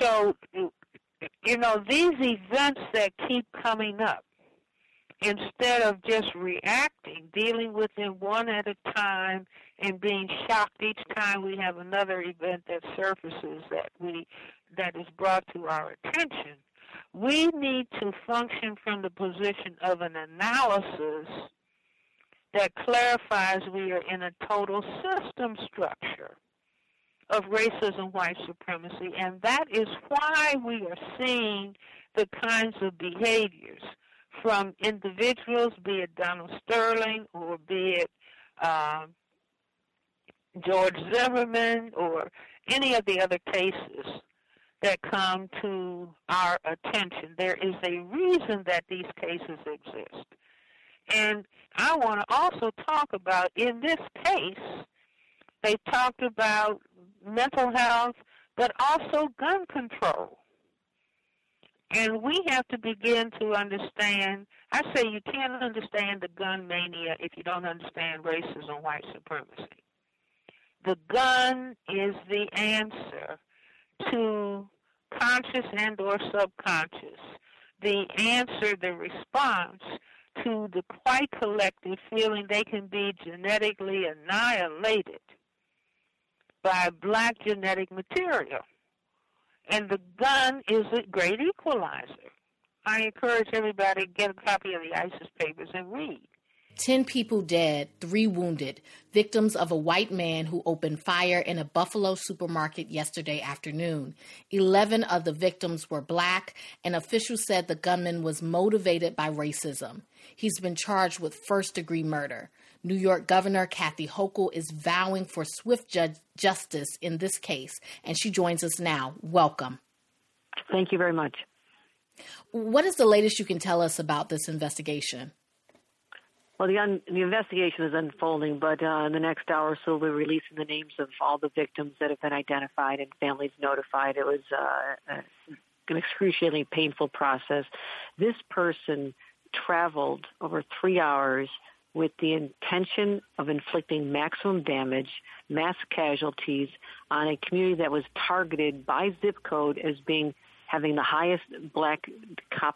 so, you know, these events that keep coming up, instead of just reacting, dealing with them one at a time, and being shocked each time we have another event that surfaces that we that is brought to our attention, we need to function from the position of an analysis that clarifies we are in a total system structure of racism, white supremacy, and that is why we are seeing the kinds of behaviors from individuals, be it Donald Sterling or be it uh, George Zimmerman or any of the other cases that come to our attention. There is a reason that these cases exist. And I want to also talk about, in this case, they talked about mental health, but also gun control. And we have to begin to understand. I say you can't understand the gun mania if you don't understand racism, white supremacy. The gun is the answer to conscious and or subconscious. The answer, the response to the white collective feeling they can be genetically annihilated by black genetic material. And the gun is a great equalizer. I encourage everybody to get a copy of the ISIS papers and read. 10 people dead, 3 wounded, victims of a white man who opened fire in a Buffalo supermarket yesterday afternoon. 11 of the victims were black, and officials said the gunman was motivated by racism. He's been charged with first degree murder. New York Governor Kathy Hochul is vowing for swift ju- justice in this case, and she joins us now. Welcome. Thank you very much. What is the latest you can tell us about this investigation? Well, the, un- the investigation is unfolding, but uh, in the next hour or so, we're releasing the names of all the victims that have been identified and families notified. It was uh, an excruciatingly painful process. This person traveled over three hours with the intention of inflicting maximum damage, mass casualties on a community that was targeted by zip code as being having the highest black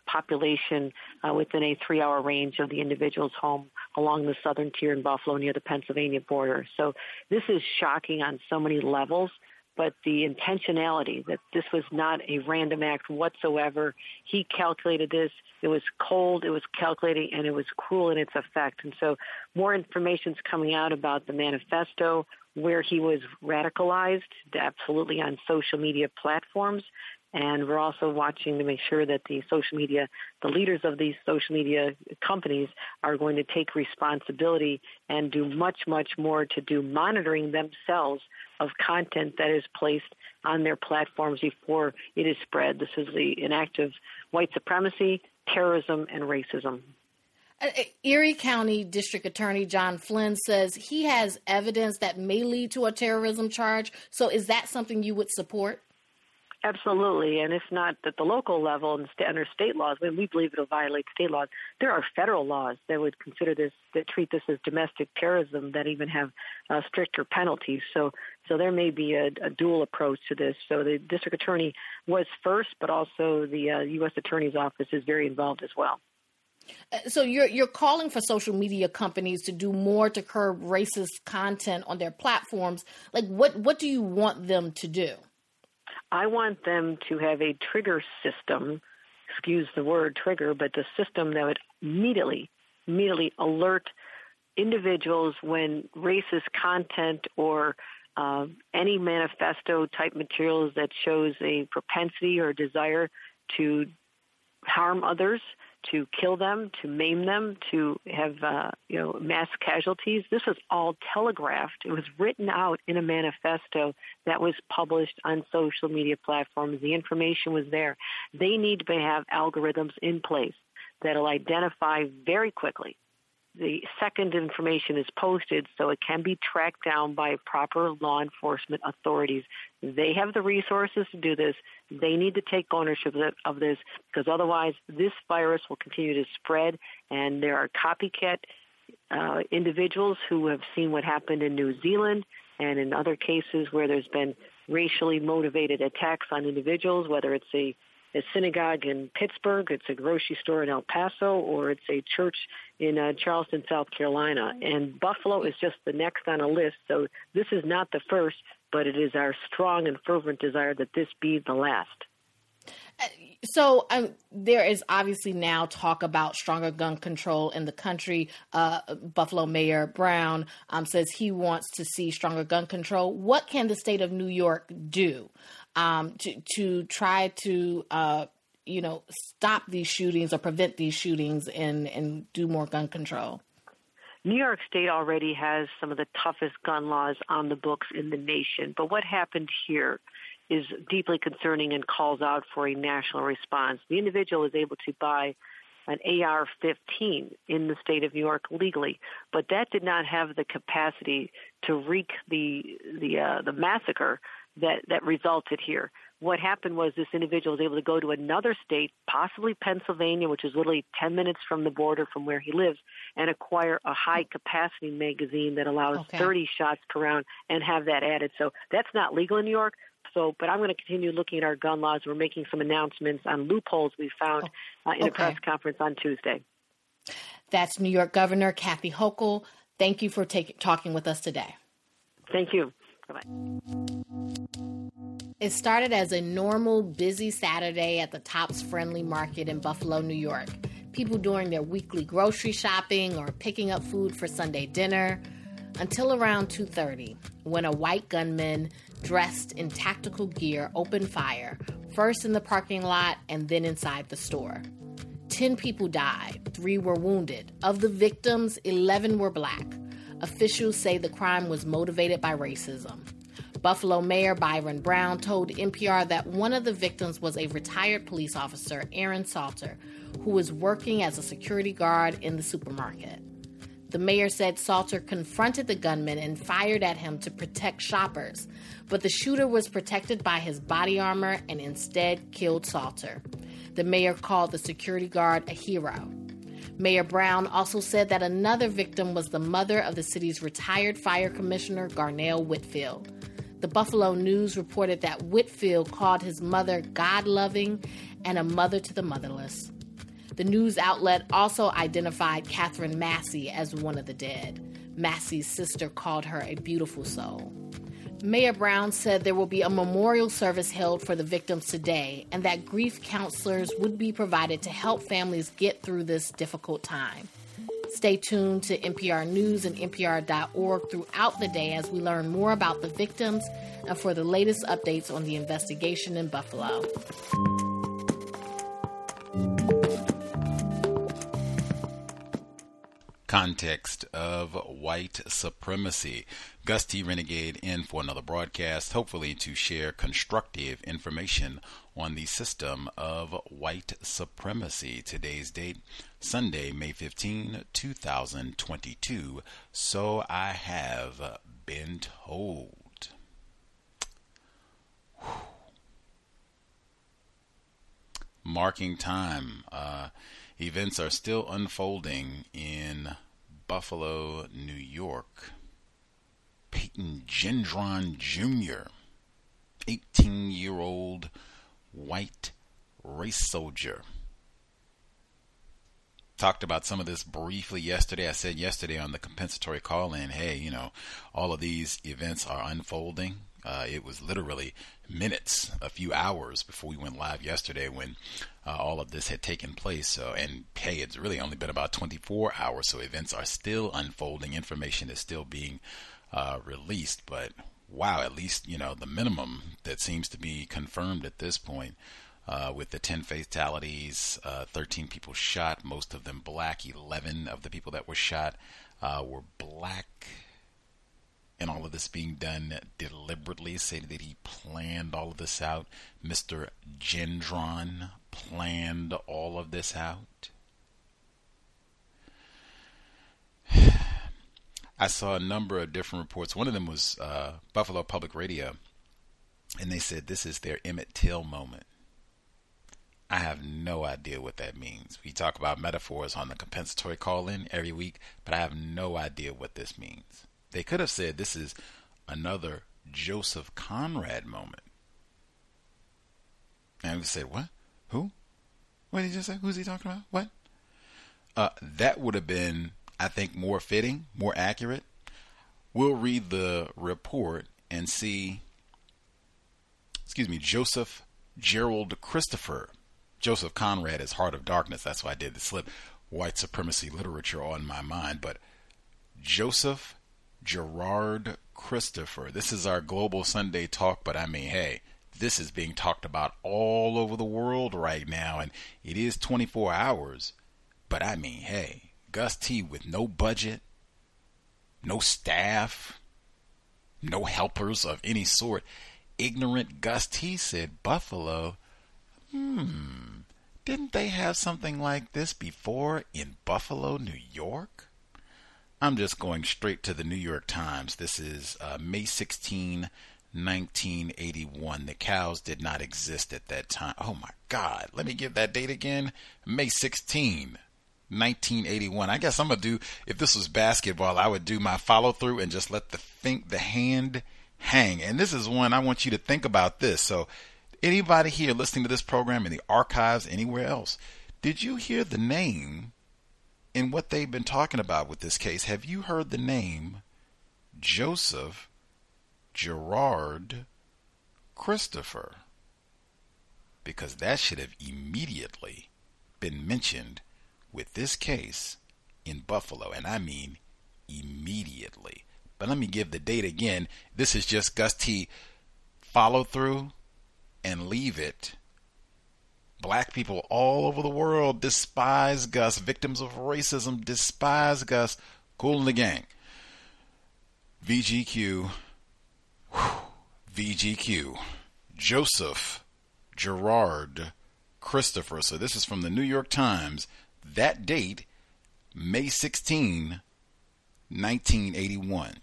population uh, within a three hour range of the individual's home along the southern tier in Buffalo near the Pennsylvania border. So this is shocking on so many levels but the intentionality that this was not a random act whatsoever. He calculated this. It was cold, it was calculating, and it was cruel in its effect. And so more information is coming out about the manifesto, where he was radicalized, absolutely on social media platforms, and we're also watching to make sure that the social media, the leaders of these social media companies are going to take responsibility and do much, much more to do monitoring themselves of content that is placed on their platforms before it is spread. This is the, an act of white supremacy, terrorism, and racism. Uh, uh, Erie County District Attorney John Flynn says he has evidence that may lead to a terrorism charge. So, is that something you would support? Absolutely, and if not at the local level and under state laws, when we believe it'll violate state laws, there are federal laws that would consider this that treat this as domestic terrorism that even have uh, stricter penalties. So, so there may be a, a, dual approach to this. So the district attorney was first, but also the uh, U.S. Attorney's Office is very involved as well. Uh, so you're you're calling for social media companies to do more to curb racist content on their platforms. Like, what what do you want them to do? I want them to have a trigger system, excuse the word trigger, but the system that would immediately, immediately alert individuals when racist content or uh, any manifesto type materials that shows a propensity or desire to harm others to kill them, to maim them, to have uh, you know mass casualties. This was all telegraphed. It was written out in a manifesto that was published on social media platforms. The information was there. They need to have algorithms in place that'll identify very quickly the second information is posted so it can be tracked down by proper law enforcement authorities. They have the resources to do this. They need to take ownership of this because otherwise this virus will continue to spread and there are copycat uh, individuals who have seen what happened in New Zealand and in other cases where there's been racially motivated attacks on individuals, whether it's a, a synagogue in Pittsburgh, it's a grocery store in El Paso, or it's a church in uh, Charleston, South Carolina. And Buffalo is just the next on a list. So this is not the first, but it is our strong and fervent desire that this be the last. So um, there is obviously now talk about stronger gun control in the country. Uh, Buffalo Mayor Brown um, says he wants to see stronger gun control. What can the state of New York do um, to to try to uh, you know stop these shootings or prevent these shootings and and do more gun control? New York State already has some of the toughest gun laws on the books in the nation, but what happened here? is deeply concerning and calls out for a national response. The individual is able to buy an AR-15 in the state of New York legally, but that did not have the capacity to wreak the the uh, the massacre that that resulted here. What happened was this individual was able to go to another state, possibly Pennsylvania, which is literally 10 minutes from the border from where he lives, and acquire a high capacity magazine that allows okay. 30 shots per round and have that added. So that's not legal in New York, so, but I'm going to continue looking at our gun laws. We're making some announcements on loopholes we found uh, in okay. a press conference on Tuesday. That's New York Governor Kathy Hochul. Thank you for take, talking with us today. Thank you. Bye It started as a normal, busy Saturday at the Tops Friendly Market in Buffalo, New York. People doing their weekly grocery shopping or picking up food for Sunday dinner until around 2:30 when a white gunman dressed in tactical gear opened fire, first in the parking lot and then inside the store. 10 people died, 3 were wounded. Of the victims, 11 were black. Officials say the crime was motivated by racism. Buffalo Mayor Byron Brown told NPR that one of the victims was a retired police officer, Aaron Salter, who was working as a security guard in the supermarket. The mayor said Salter confronted the gunman and fired at him to protect shoppers, but the shooter was protected by his body armor and instead killed Salter. The mayor called the security guard a hero. Mayor Brown also said that another victim was the mother of the city's retired fire commissioner, Garnell Whitfield. The Buffalo News reported that Whitfield called his mother God loving and a mother to the motherless. The news outlet also identified Katherine Massey as one of the dead. Massey's sister called her a beautiful soul. Mayor Brown said there will be a memorial service held for the victims today and that grief counselors would be provided to help families get through this difficult time. Stay tuned to NPR News and NPR.org throughout the day as we learn more about the victims and for the latest updates on the investigation in Buffalo. Context of white supremacy. Gus T. Renegade in for another broadcast, hopefully to share constructive information on the system of white supremacy. Today's date, Sunday, May 15, 2022. So I have been told. Whew. Marking time. Uh, events are still unfolding in Buffalo, New York. Payton Gendron Jr., 18 year old white race soldier. Talked about some of this briefly yesterday. I said yesterday on the compensatory call in, hey, you know, all of these events are unfolding. Uh, it was literally minutes, a few hours before we went live yesterday when uh, all of this had taken place. So, and hey, it's really only been about 24 hours, so events are still unfolding. Information is still being uh, released, but wow, at least you know the minimum that seems to be confirmed at this point. Uh, with the 10 fatalities, uh, 13 people shot, most of them black. 11 of the people that were shot uh, were black and all of this being done deliberately, saying that he planned all of this out. Mr. Gendron planned all of this out. I saw a number of different reports. One of them was uh, Buffalo Public Radio, and they said this is their Emmett Till moment. I have no idea what that means. We talk about metaphors on the compensatory call in every week, but I have no idea what this means. They could have said this is another Joseph Conrad moment. And we said, what? Who? What did you say? Who's he talking about? What? Uh, that would have been, I think, more fitting, more accurate. We'll read the report and see, excuse me, Joseph Gerald Christopher. Joseph Conrad is Heart of Darkness. That's why I did the slip. White supremacy literature on my mind. But Joseph Gerard Christopher. This is our Global Sunday talk, but I mean, hey, this is being talked about all over the world right now, and it is 24 hours. But I mean, hey, Gus T with no budget, no staff, no helpers of any sort. Ignorant Gus T said, Buffalo, hmm, didn't they have something like this before in Buffalo, New York? I'm just going straight to the New York Times. This is uh, May 16, 1981. The cows did not exist at that time. Oh my God. Let me give that date again. May 16, 1981. I guess I'm going to do, if this was basketball, I would do my follow through and just let the think, the hand hang. And this is one I want you to think about this. So, anybody here listening to this program in the archives, anywhere else, did you hear the name in what they've been talking about with this case? Have you heard the name Joseph Gerard Christopher? Because that should have immediately been mentioned with this case in Buffalo, and I mean immediately. But let me give the date again. This is just Gus T. Follow through and leave it. Black people all over the world despise Gus. Victims of racism despise Gus. Cool in the Gang. VGQ. Whew, VGQ. Joseph Gerard Christopher. So this is from the New York Times. That date, May 16, 1981.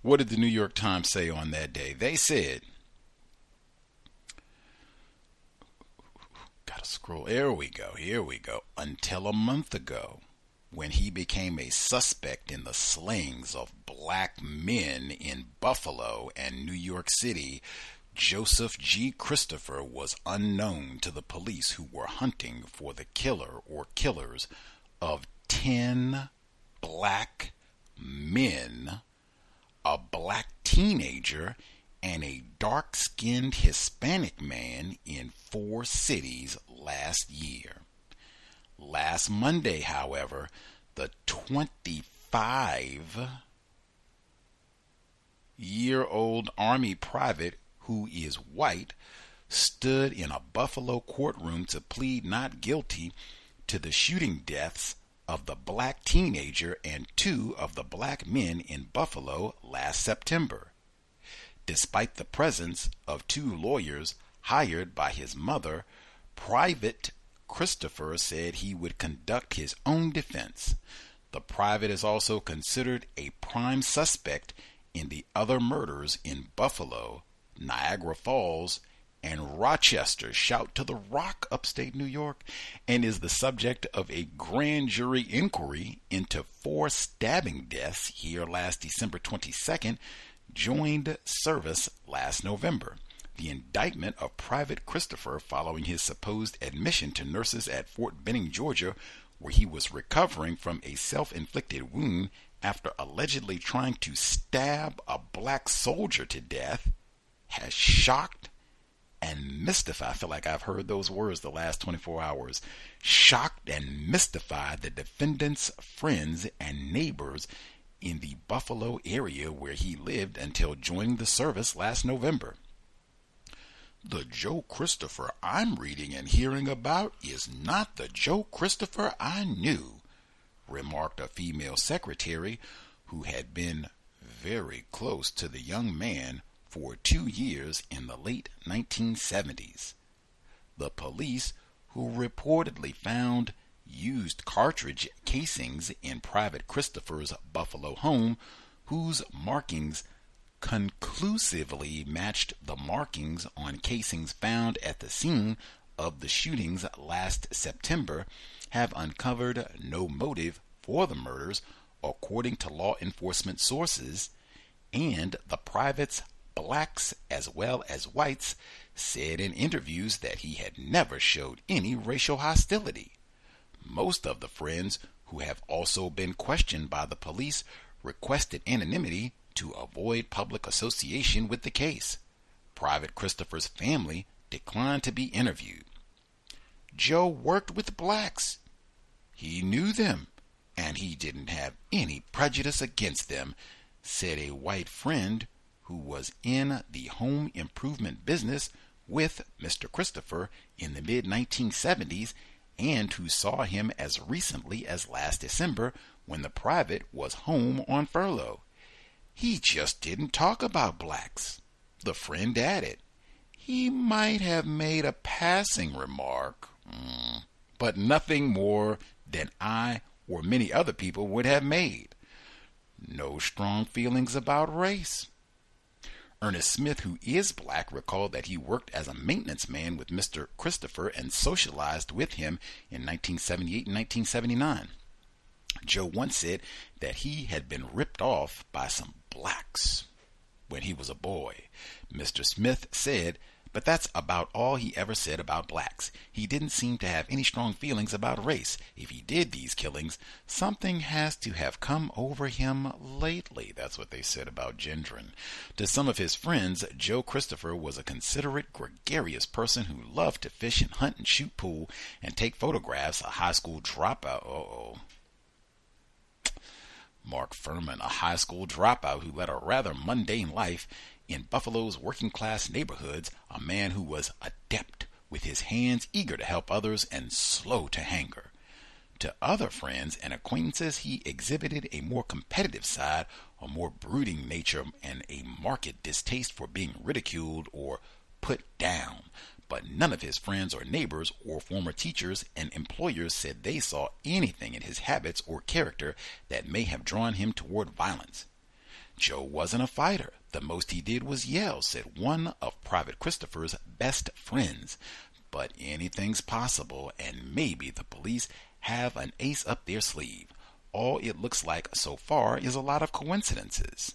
What did the New York Times say on that day? They said, gotta scroll. Here we go. Here we go. Until a month ago, when he became a suspect in the slayings of black men in Buffalo and New York City, Joseph G. Christopher was unknown to the police who were hunting for the killer or killers of 10 black men a black teenager and a dark skinned Hispanic man in four cities last year. Last Monday, however, the 25 year old Army private who is white stood in a Buffalo courtroom to plead not guilty to the shooting deaths of the black teenager and two of the black men in Buffalo last September. Despite the presence of two lawyers hired by his mother, Private Christopher said he would conduct his own defense. The private is also considered a prime suspect in the other murders in Buffalo, Niagara Falls, and Rochester shout to the Rock, upstate New York, and is the subject of a grand jury inquiry into four stabbing deaths here last December 22nd, joined service last November. The indictment of Private Christopher following his supposed admission to nurses at Fort Benning, Georgia, where he was recovering from a self inflicted wound after allegedly trying to stab a black soldier to death, has shocked and mystified. I feel like I've heard those words the last 24 hours. Shocked and mystified the defendant's friends and neighbors in the Buffalo area where he lived until joining the service last November. The Joe Christopher I'm reading and hearing about is not the Joe Christopher I knew, remarked a female secretary who had been very close to the young man for two years in the late 1970s. The police, who reportedly found used cartridge casings in Private Christopher's Buffalo home, whose markings conclusively matched the markings on casings found at the scene of the shootings last September, have uncovered no motive for the murders, according to law enforcement sources and the privates, blacks as well as whites, said in interviews that he had never showed any racial hostility. Most of the friends, who have also been questioned by the police, requested anonymity to avoid public association with the case. Private Christopher's family declined to be interviewed. Joe worked with blacks. He knew them, and he didn't have any prejudice against them, said a white friend who was in the home improvement business with Mr. Christopher in the mid 1970s and who saw him as recently as last December when the private was home on furlough. He just didn't talk about blacks. The friend added, he might have made a passing remark, mm, but nothing more than I or many other people would have made. No strong feelings about race. Ernest Smith, who is black, recalled that he worked as a maintenance man with Mr. Christopher and socialized with him in 1978 and 1979. Joe once said that he had been ripped off by some blacks when he was a boy. Mr. Smith said but that's about all he ever said about blacks. He didn't seem to have any strong feelings about race. If he did these killings, something has to have come over him lately. That's what they said about Gendron. To some of his friends, Joe Christopher was a considerate, gregarious person who loved to fish and hunt and shoot pool and take photographs, a high school dropout. oh. Mark Furman, a high school dropout who led a rather mundane life, in Buffalo's working class neighborhoods a man who was adept with his hands, eager to help others, and slow to anger. To other friends and acquaintances, he exhibited a more competitive side, a more brooding nature, and a marked distaste for being ridiculed or put down. But none of his friends or neighbors or former teachers and employers said they saw anything in his habits or character that may have drawn him toward violence. Joe wasn't a fighter. The most he did was yell, said one of Private Christopher's best friends. But anything's possible, and maybe the police have an ace up their sleeve. All it looks like so far is a lot of coincidences.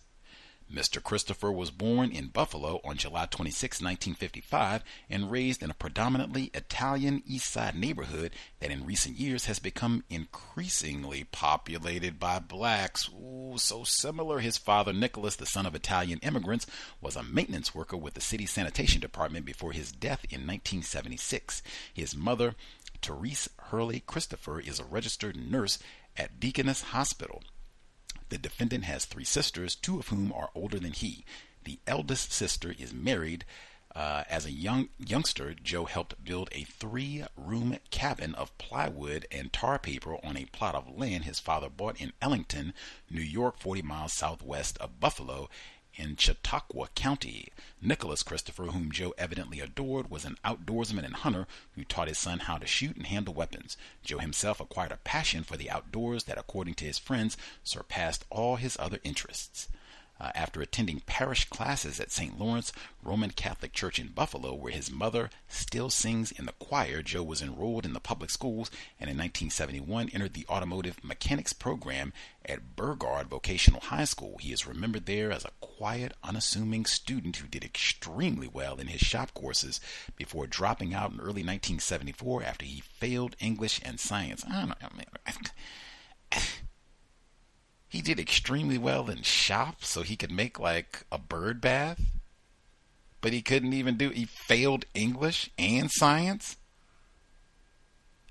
Mr. Christopher was born in Buffalo on July 26, 1955, and raised in a predominantly Italian East Side neighborhood that in recent years has become increasingly populated by blacks. Ooh, so similar. His father, Nicholas, the son of Italian immigrants, was a maintenance worker with the city sanitation department before his death in 1976. His mother, Therese Hurley Christopher, is a registered nurse at Deaconess Hospital. The defendant has three sisters, two of whom are older than he. The eldest sister is married. Uh, as a young youngster, Joe helped build a three-room cabin of plywood and tar paper on a plot of land his father bought in Ellington, New York, 40 miles southwest of Buffalo, in Chautauqua County. Nicholas Christopher, whom Joe evidently adored, was an outdoorsman and hunter who taught his son how to shoot and handle weapons. Joe himself acquired a passion for the outdoors that, according to his friends, surpassed all his other interests. Uh, after attending parish classes at St. Lawrence Roman Catholic Church in Buffalo, where his mother still sings in the choir, Joe was enrolled in the public schools and in 1971 entered the automotive mechanics program at Burgard Vocational High School. He is remembered there as a quiet, unassuming student who did extremely well in his shop courses before dropping out in early 1974 after he failed English and science. I don't know. I mean, he did extremely well in shop, so he could make like a bird bath. But he couldn't even do. He failed English and science.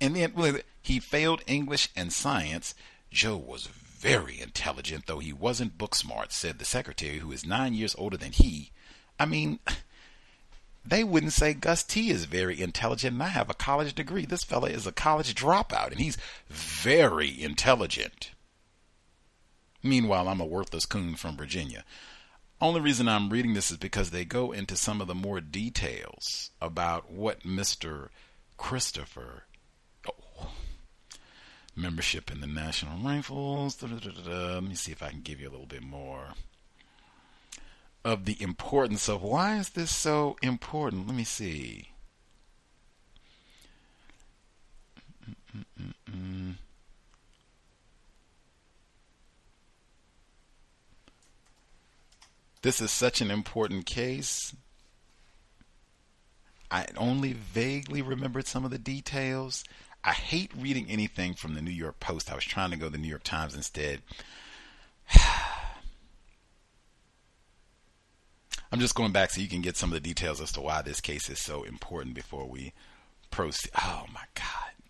And then he failed English and science. Joe was very intelligent, though he wasn't book smart, said the secretary, who is nine years older than he. I mean, they wouldn't say Gus T is very intelligent, and I have a college degree. This fella is a college dropout, and he's very intelligent. Meanwhile, I'm a worthless coon from Virginia. Only reason I'm reading this is because they go into some of the more details about what Mr. Christopher oh, membership in the National Rifles. Da, da, da, Let me see if I can give you a little bit more of the importance of why is this so important. Let me see. Mm-mm-mm. This is such an important case. I only vaguely remembered some of the details. I hate reading anything from the New York Post. I was trying to go to the New York Times instead. I'm just going back so you can get some of the details as to why this case is so important before we proceed. Oh my God.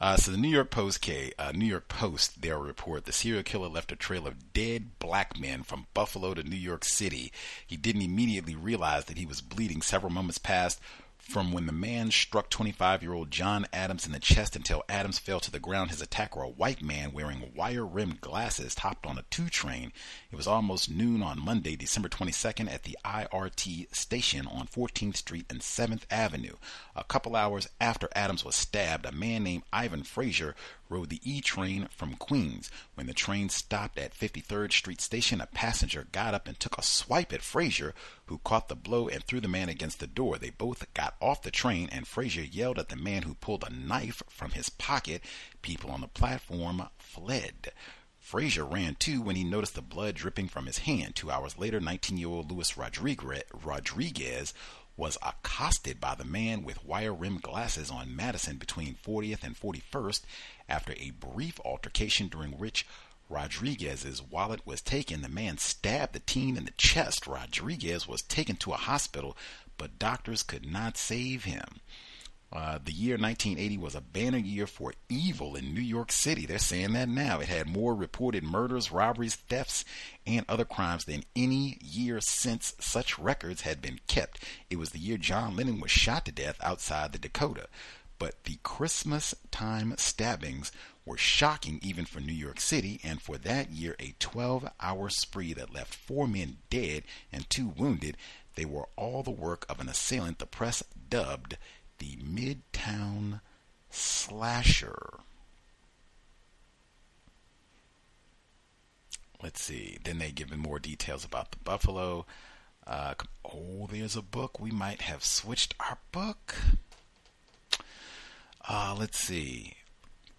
Uh, so the New York Post, K, uh, New York Post, their report: the serial killer left a trail of dead black men from Buffalo to New York City. He didn't immediately realize that he was bleeding. Several moments passed from when the man struck 25 year old John Adams in the chest until Adams fell to the ground, his attacker, a white man wearing wire rimmed glasses, hopped on a two train. It was almost noon on Monday, December 22nd, at the IRT station on 14th Street and 7th Avenue. A couple hours after Adams was stabbed, a man named Ivan Frazier rode the E train from Queens. When the train stopped at 53rd Street Station, a passenger got up and took a swipe at Frazier, who caught the blow and threw the man against the door. They both got off the train, and Frazier yelled at the man who pulled a knife from his pocket. People on the platform fled. Frazier ran too when he noticed the blood dripping from his hand. Two hours later, 19 year old Luis Rodriguez was accosted by the man with wire rimmed glasses on Madison between 40th and 41st after a brief altercation during which Rodriguez's wallet was taken. The man stabbed the teen in the chest. Rodriguez was taken to a hospital, but doctors could not save him. Uh, the year 1980 was a banner year for evil in New York City. They're saying that now. It had more reported murders, robberies, thefts, and other crimes than any year since such records had been kept. It was the year John Lennon was shot to death outside the Dakota. But the Christmas time stabbings were shocking even for New York City, and for that year, a 12 hour spree that left four men dead and two wounded. They were all the work of an assailant the press dubbed the Midtown Slasher. Let's see. Then they give more details about the Buffalo. Uh, oh, there's a book. We might have switched our book. Uh, let's see.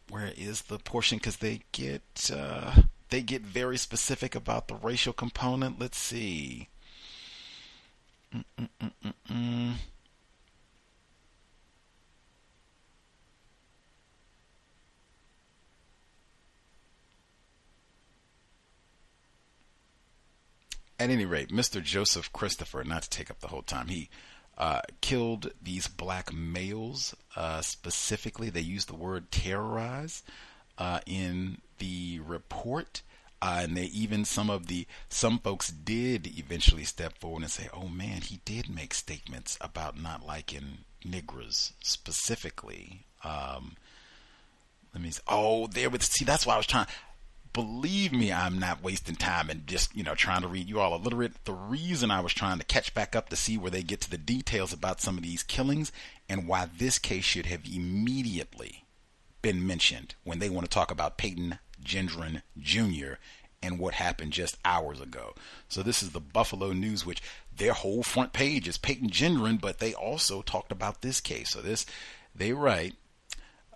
Where is the portion? Because they get uh, they get very specific about the racial component. Let's see. Mm-mm-mm-mm. at any rate, Mr. Joseph Christopher, not to take up the whole time, he uh, killed these black males uh, specifically. They used the word terrorize uh, in the report. Uh, and they even some of the some folks did eventually step forward and say, "Oh man, he did make statements about not liking niggers specifically." Um, let me. See. Oh, there with see. That's why I was trying believe me, I'm not wasting time and just, you know, trying to read you all illiterate. The reason I was trying to catch back up to see where they get to the details about some of these killings and why this case should have immediately been mentioned when they want to talk about Payton Gendron Jr. and what happened just hours ago. So this is the Buffalo News, which their whole front page is Payton Gendron, but they also talked about this case. So this, they write,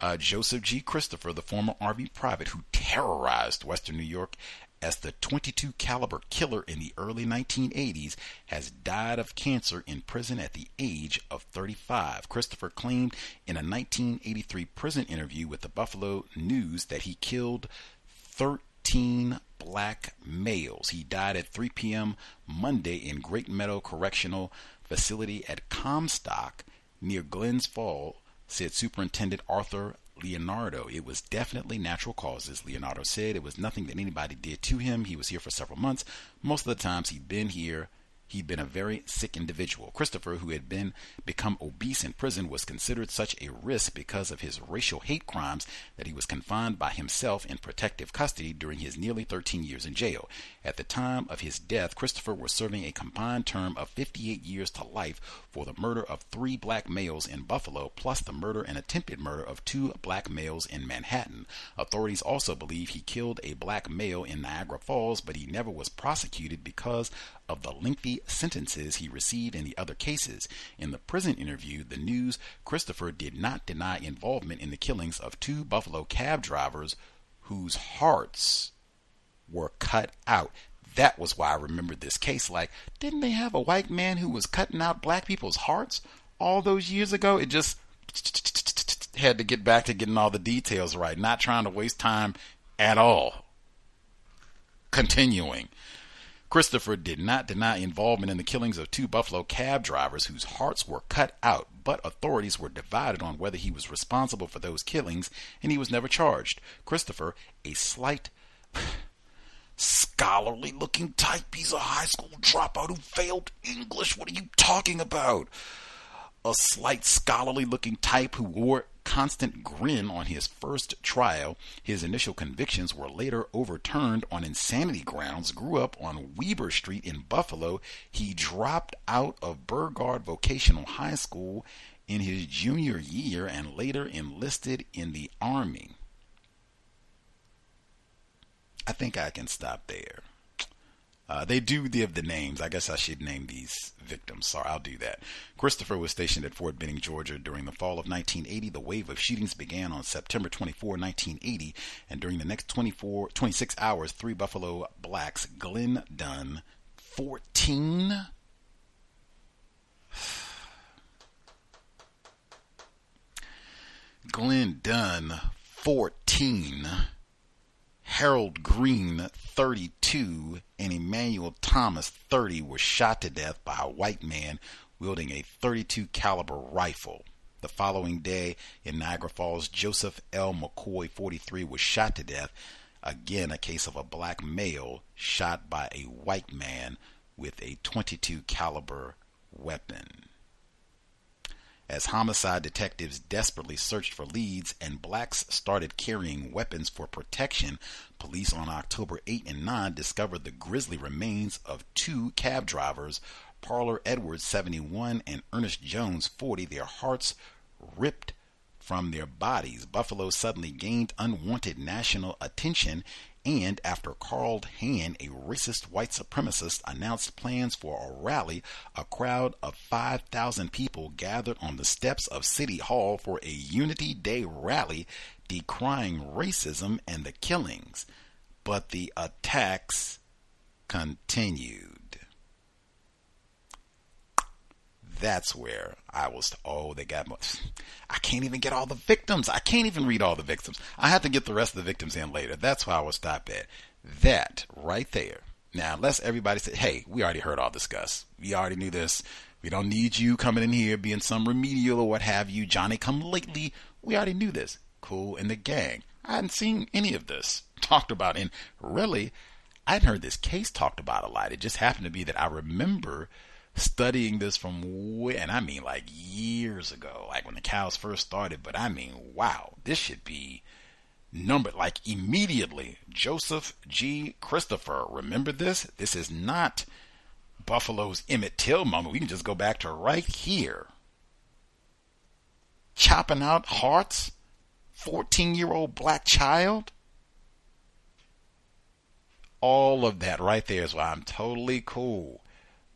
uh, Joseph G. Christopher, the former Army private who terrorized Western New York as the 22 caliber killer in the early 1980s, has died of cancer in prison at the age of 35. Christopher claimed in a 1983 prison interview with the Buffalo News that he killed 13 black males. He died at 3 p.m. Monday in Great Meadow Correctional Facility at Comstock near Glens Falls said Superintendent Arthur Leonardo. It was definitely natural causes, Leonardo said. It was nothing that anybody did to him. He was here for several months. Most of the times he'd been here He'd been a very sick individual. Christopher, who had been become obese in prison, was considered such a risk because of his racial hate crimes that he was confined by himself in protective custody during his nearly 13 years in jail. At the time of his death, Christopher was serving a combined term of 58 years to life for the murder of three black males in Buffalo, plus the murder and attempted murder of two black males in Manhattan. Authorities also believe he killed a black male in Niagara Falls, but he never was prosecuted because of the lengthy sentences he received in the other cases. In the prison interview, the news Christopher did not deny involvement in the killings of two Buffalo cab drivers whose hearts were cut out. that was why I remembered this case. Like, didn't they have a white man who was cutting out black people's hearts all those years ago? It just had to get back to getting all the details right, not trying to waste time at all. Continuing. Christopher did not deny involvement in the killings of two Buffalo cab drivers whose hearts were cut out, but authorities were divided on whether he was responsible for those killings, and he was never charged. Christopher, a slight, scholarly looking type, he's a high school dropout who failed English. What are you talking about? A slight scholarly looking type who wore constant grin on his first trial. His initial convictions were later overturned on insanity grounds. Grew up on Weber Street in Buffalo. He dropped out of Burgard Vocational High School in his junior year and later enlisted in the Army. I think I can stop there. Uh, they do give the names. I guess I should name these victims. Sorry, I'll do that. Christopher was stationed at Fort Benning, Georgia during the fall of 1980. The wave of shootings began on September 24, 1980, and during the next 24, 26 hours, three Buffalo blacks, Glenn Dunn, 14. Glenn Dunn, 14 Harold Green, 32, and Emmanuel Thomas, 30, were shot to death by a white man wielding a 32 caliber rifle. The following day in Niagara Falls, Joseph L. McCoy, 43, was shot to death. Again, a case of a black male shot by a white man with a 22 caliber weapon. As homicide detectives desperately searched for leads and blacks started carrying weapons for protection, police on October 8 and 9 discovered the grisly remains of two cab drivers, Parler Edwards, 71, and Ernest Jones, 40, their hearts ripped from their bodies. Buffalo suddenly gained unwanted national attention and after Karl Hand, a racist white supremacist, announced plans for a rally, a crowd of 5,000 people gathered on the steps of City Hall for a Unity Day rally decrying racism and the killings. But the attacks continued. That's where I was. Oh, they got. I can't even get all the victims. I can't even read all the victims. I have to get the rest of the victims in later. That's why I will stop at that right there. Now, unless everybody say, "Hey, we already heard all this, Gus. We already knew this. We don't need you coming in here being some remedial or what have you, Johnny come lately. We already knew this. Cool. And the gang. I hadn't seen any of this talked about. And really, I hadn't heard this case talked about a lot. It just happened to be that I remember studying this from way, and I mean like years ago, like when the cows first started. But I mean, wow, this should be numbered like immediately. Joseph G. Christopher, remember this? This is not Buffalo's Emmett Till moment. We can just go back to right here. Chopping out hearts, 14 year old black child. All of that right there is why I'm totally cool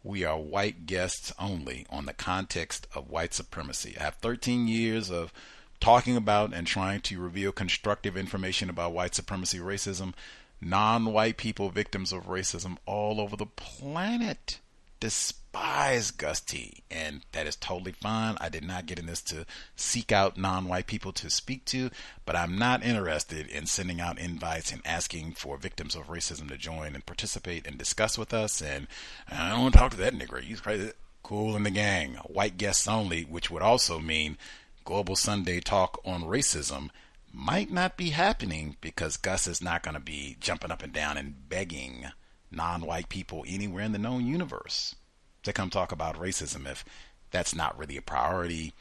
we are white guests only on the context of white supremacy. I have 13 years of talking about and trying to reveal constructive information about white supremacy, racism, non white people victims of racism all over the planet despise Gus T, and that is totally fine. I did not get in this to seek out non white people to speak to, but I'm not interested in sending out invites and asking for victims of racism to join and participate and discuss with us. And I don't want to talk to that nigger. He's crazy. Cool in the gang. White guests only, which would also mean Global Sunday Talk on Racism might not be happening because Gus is not going to be jumping up and down and begging non white people anywhere in the known universe to come talk about racism if that's not really a priority.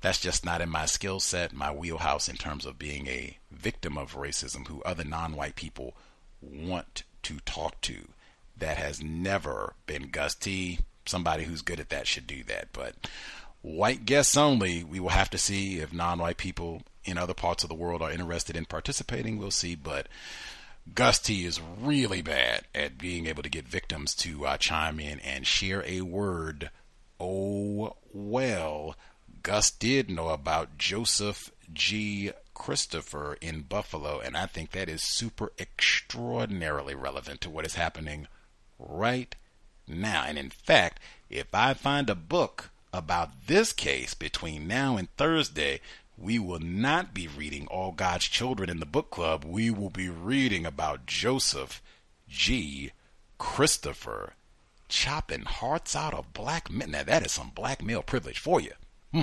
That's just not in my skill set, my wheelhouse in terms of being a victim of racism who other non white people want to talk to. That has never been Gus T. Somebody who's good at that should do that. But white guests only, we will have to see if non white people in other parts of the world are interested in participating. We'll see. But Gus T is really bad at being able to get victims to uh, chime in and share a word. Oh, well, Gus did know about Joseph G. Christopher in Buffalo, and I think that is super extraordinarily relevant to what is happening right now. And in fact, if I find a book about this case between now and Thursday, we will not be reading All God's Children in the book club. We will be reading about Joseph G. Christopher chopping hearts out of black men. Now, that is some black male privilege for you. Hmm.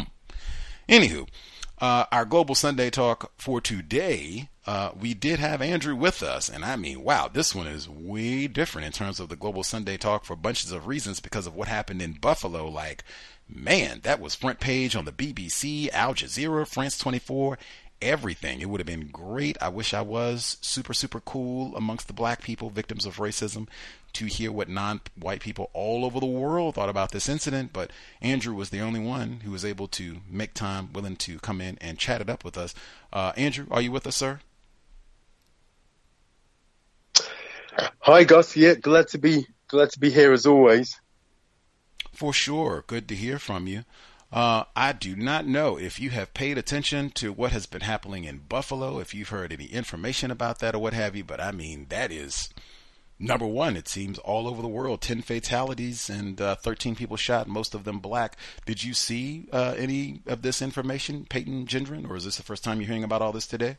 Anywho, uh, our Global Sunday Talk for today, uh, we did have Andrew with us. And I mean, wow, this one is way different in terms of the Global Sunday Talk for bunches of reasons because of what happened in Buffalo. Like, man, that was front page on the BBC, Al Jazeera, France 24, everything. It would have been great. I wish I was super, super cool amongst the black people, victims of racism, to hear what non white people all over the world thought about this incident. But Andrew was the only one who was able to make time, willing to come in and chat it up with us. Uh, Andrew, are you with us, sir? Hi, Gus. Yeah, glad to be glad to be here as always. For sure. Good to hear from you. Uh, I do not know if you have paid attention to what has been happening in Buffalo, if you've heard any information about that or what have you, but I mean, that is number one. It seems all over the world 10 fatalities and uh, 13 people shot, most of them black. Did you see uh, any of this information, Payton Gendron, or is this the first time you're hearing about all this today?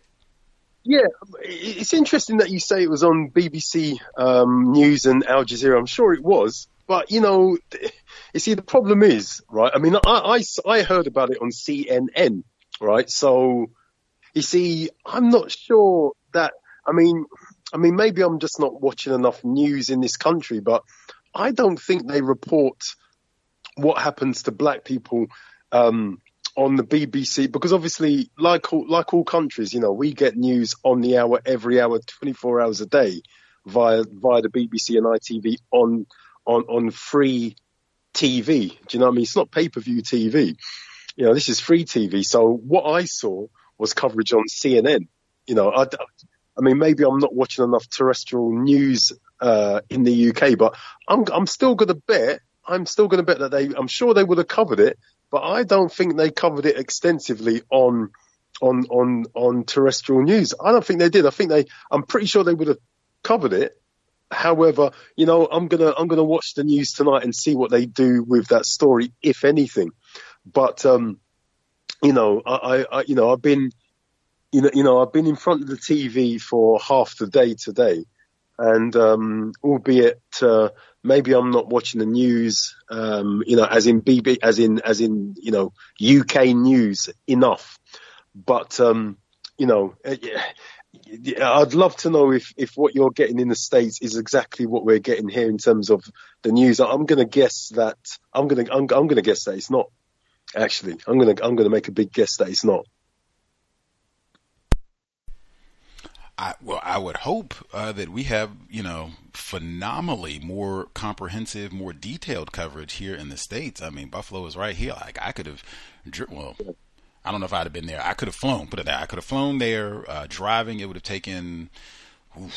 Yeah, it's interesting that you say it was on BBC um, News and Al Jazeera. I'm sure it was. But you know, you see, the problem is, right? I mean, I, I, I heard about it on CNN, right? So you see, I'm not sure that. I mean, I mean, maybe I'm just not watching enough news in this country, but I don't think they report what happens to black people um, on the BBC because obviously, like all, like all countries, you know, we get news on the hour, every hour, 24 hours a day via via the BBC and ITV on on on free TV. Do you know what I mean? It's not pay per view TV. You know, this is free TV. So what I saw was coverage on CNN. You know, I, I mean, maybe I'm not watching enough terrestrial news uh, in the UK, but I'm I'm still going to bet. I'm still going to bet that they. I'm sure they would have covered it, but I don't think they covered it extensively on on on on terrestrial news. I don't think they did. I think they. I'm pretty sure they would have covered it, However, you know, I'm gonna I'm gonna watch the news tonight and see what they do with that story, if anything. But um, you know, I, I you know I've been you know you know I've been in front of the TV for half the day today, and um, albeit uh, maybe I'm not watching the news, um, you know, as in BB, as in as in you know UK news enough, but um, you know, I'd love to know if, if what you're getting in the States is exactly what we're getting here in terms of the news. I'm going to guess that I'm going to, I'm, I'm going to guess that it's not actually. I'm going to, I'm going to make a big guess that it's not. I, well, I would hope uh, that we have, you know, phenomenally more comprehensive, more detailed coverage here in the states. I mean, Buffalo is right here. Like I could have, well, I don't know if I'd have been there. I could have flown. Put it there. I could have flown there. Uh, driving, it would have taken. Oof,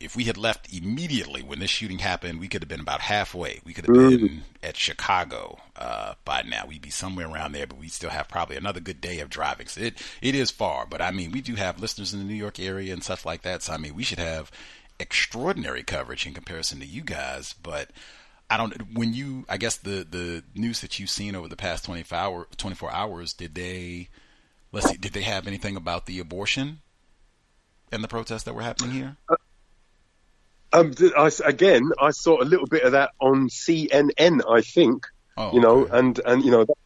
if we had left immediately when this shooting happened, we could have been about halfway. We could have been at Chicago uh, by now. We'd be somewhere around there, but we still have probably another good day of driving. So it it is far, but I mean, we do have listeners in the New York area and stuff like that. So I mean, we should have extraordinary coverage in comparison to you guys. But I don't. When you, I guess the the news that you've seen over the past 24 hour 24 hours, did they? Let's see. Did they have anything about the abortion and the protests that were happening here? Uh, um, I, again, I saw a little bit of that on CNN. I think oh, you know, okay. and and you know, that,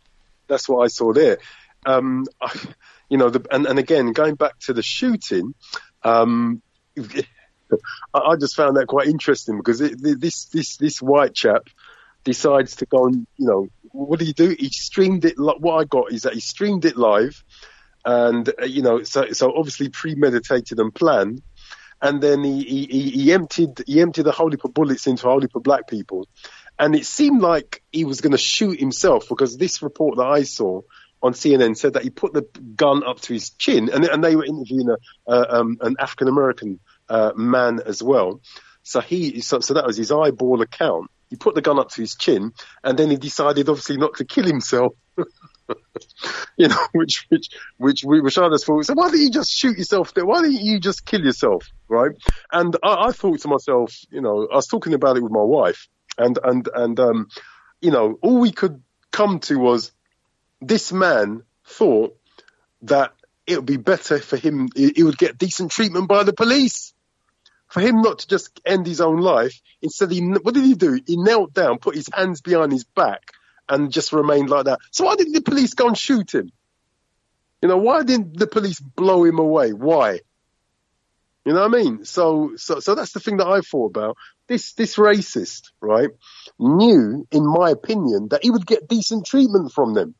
that's what I saw there. Um, I, you know, the, and and again, going back to the shooting, um, I just found that quite interesting because it, this this this white chap decides to go and you know what did he do? He streamed it. What I got is that he streamed it live, and uh, you know so so obviously premeditated and planned. And then he, he, he emptied he emptied a whole heap of bullets into a whole heap of black people, and it seemed like he was going to shoot himself because this report that I saw on CNN said that he put the gun up to his chin, and, and they were interviewing a, uh, um, an African American uh, man as well. So he, so, so that was his eyeball account. He put the gun up to his chin, and then he decided, obviously, not to kill himself. you know, which which which we which others thought. So why don't you just shoot yourself? There? Why don't you just kill yourself? Right? And I, I thought to myself, you know, I was talking about it with my wife, and and and um, you know, all we could come to was this man thought that it would be better for him. He would get decent treatment by the police. For him not to just end his own life, instead, he what did he do? He knelt down, put his hands behind his back, and just remained like that. So why didn't the police go and shoot him? You know, why didn't the police blow him away? Why? You know what I mean? So, so, so that's the thing that I thought about. This, this racist, right, knew, in my opinion, that he would get decent treatment from them.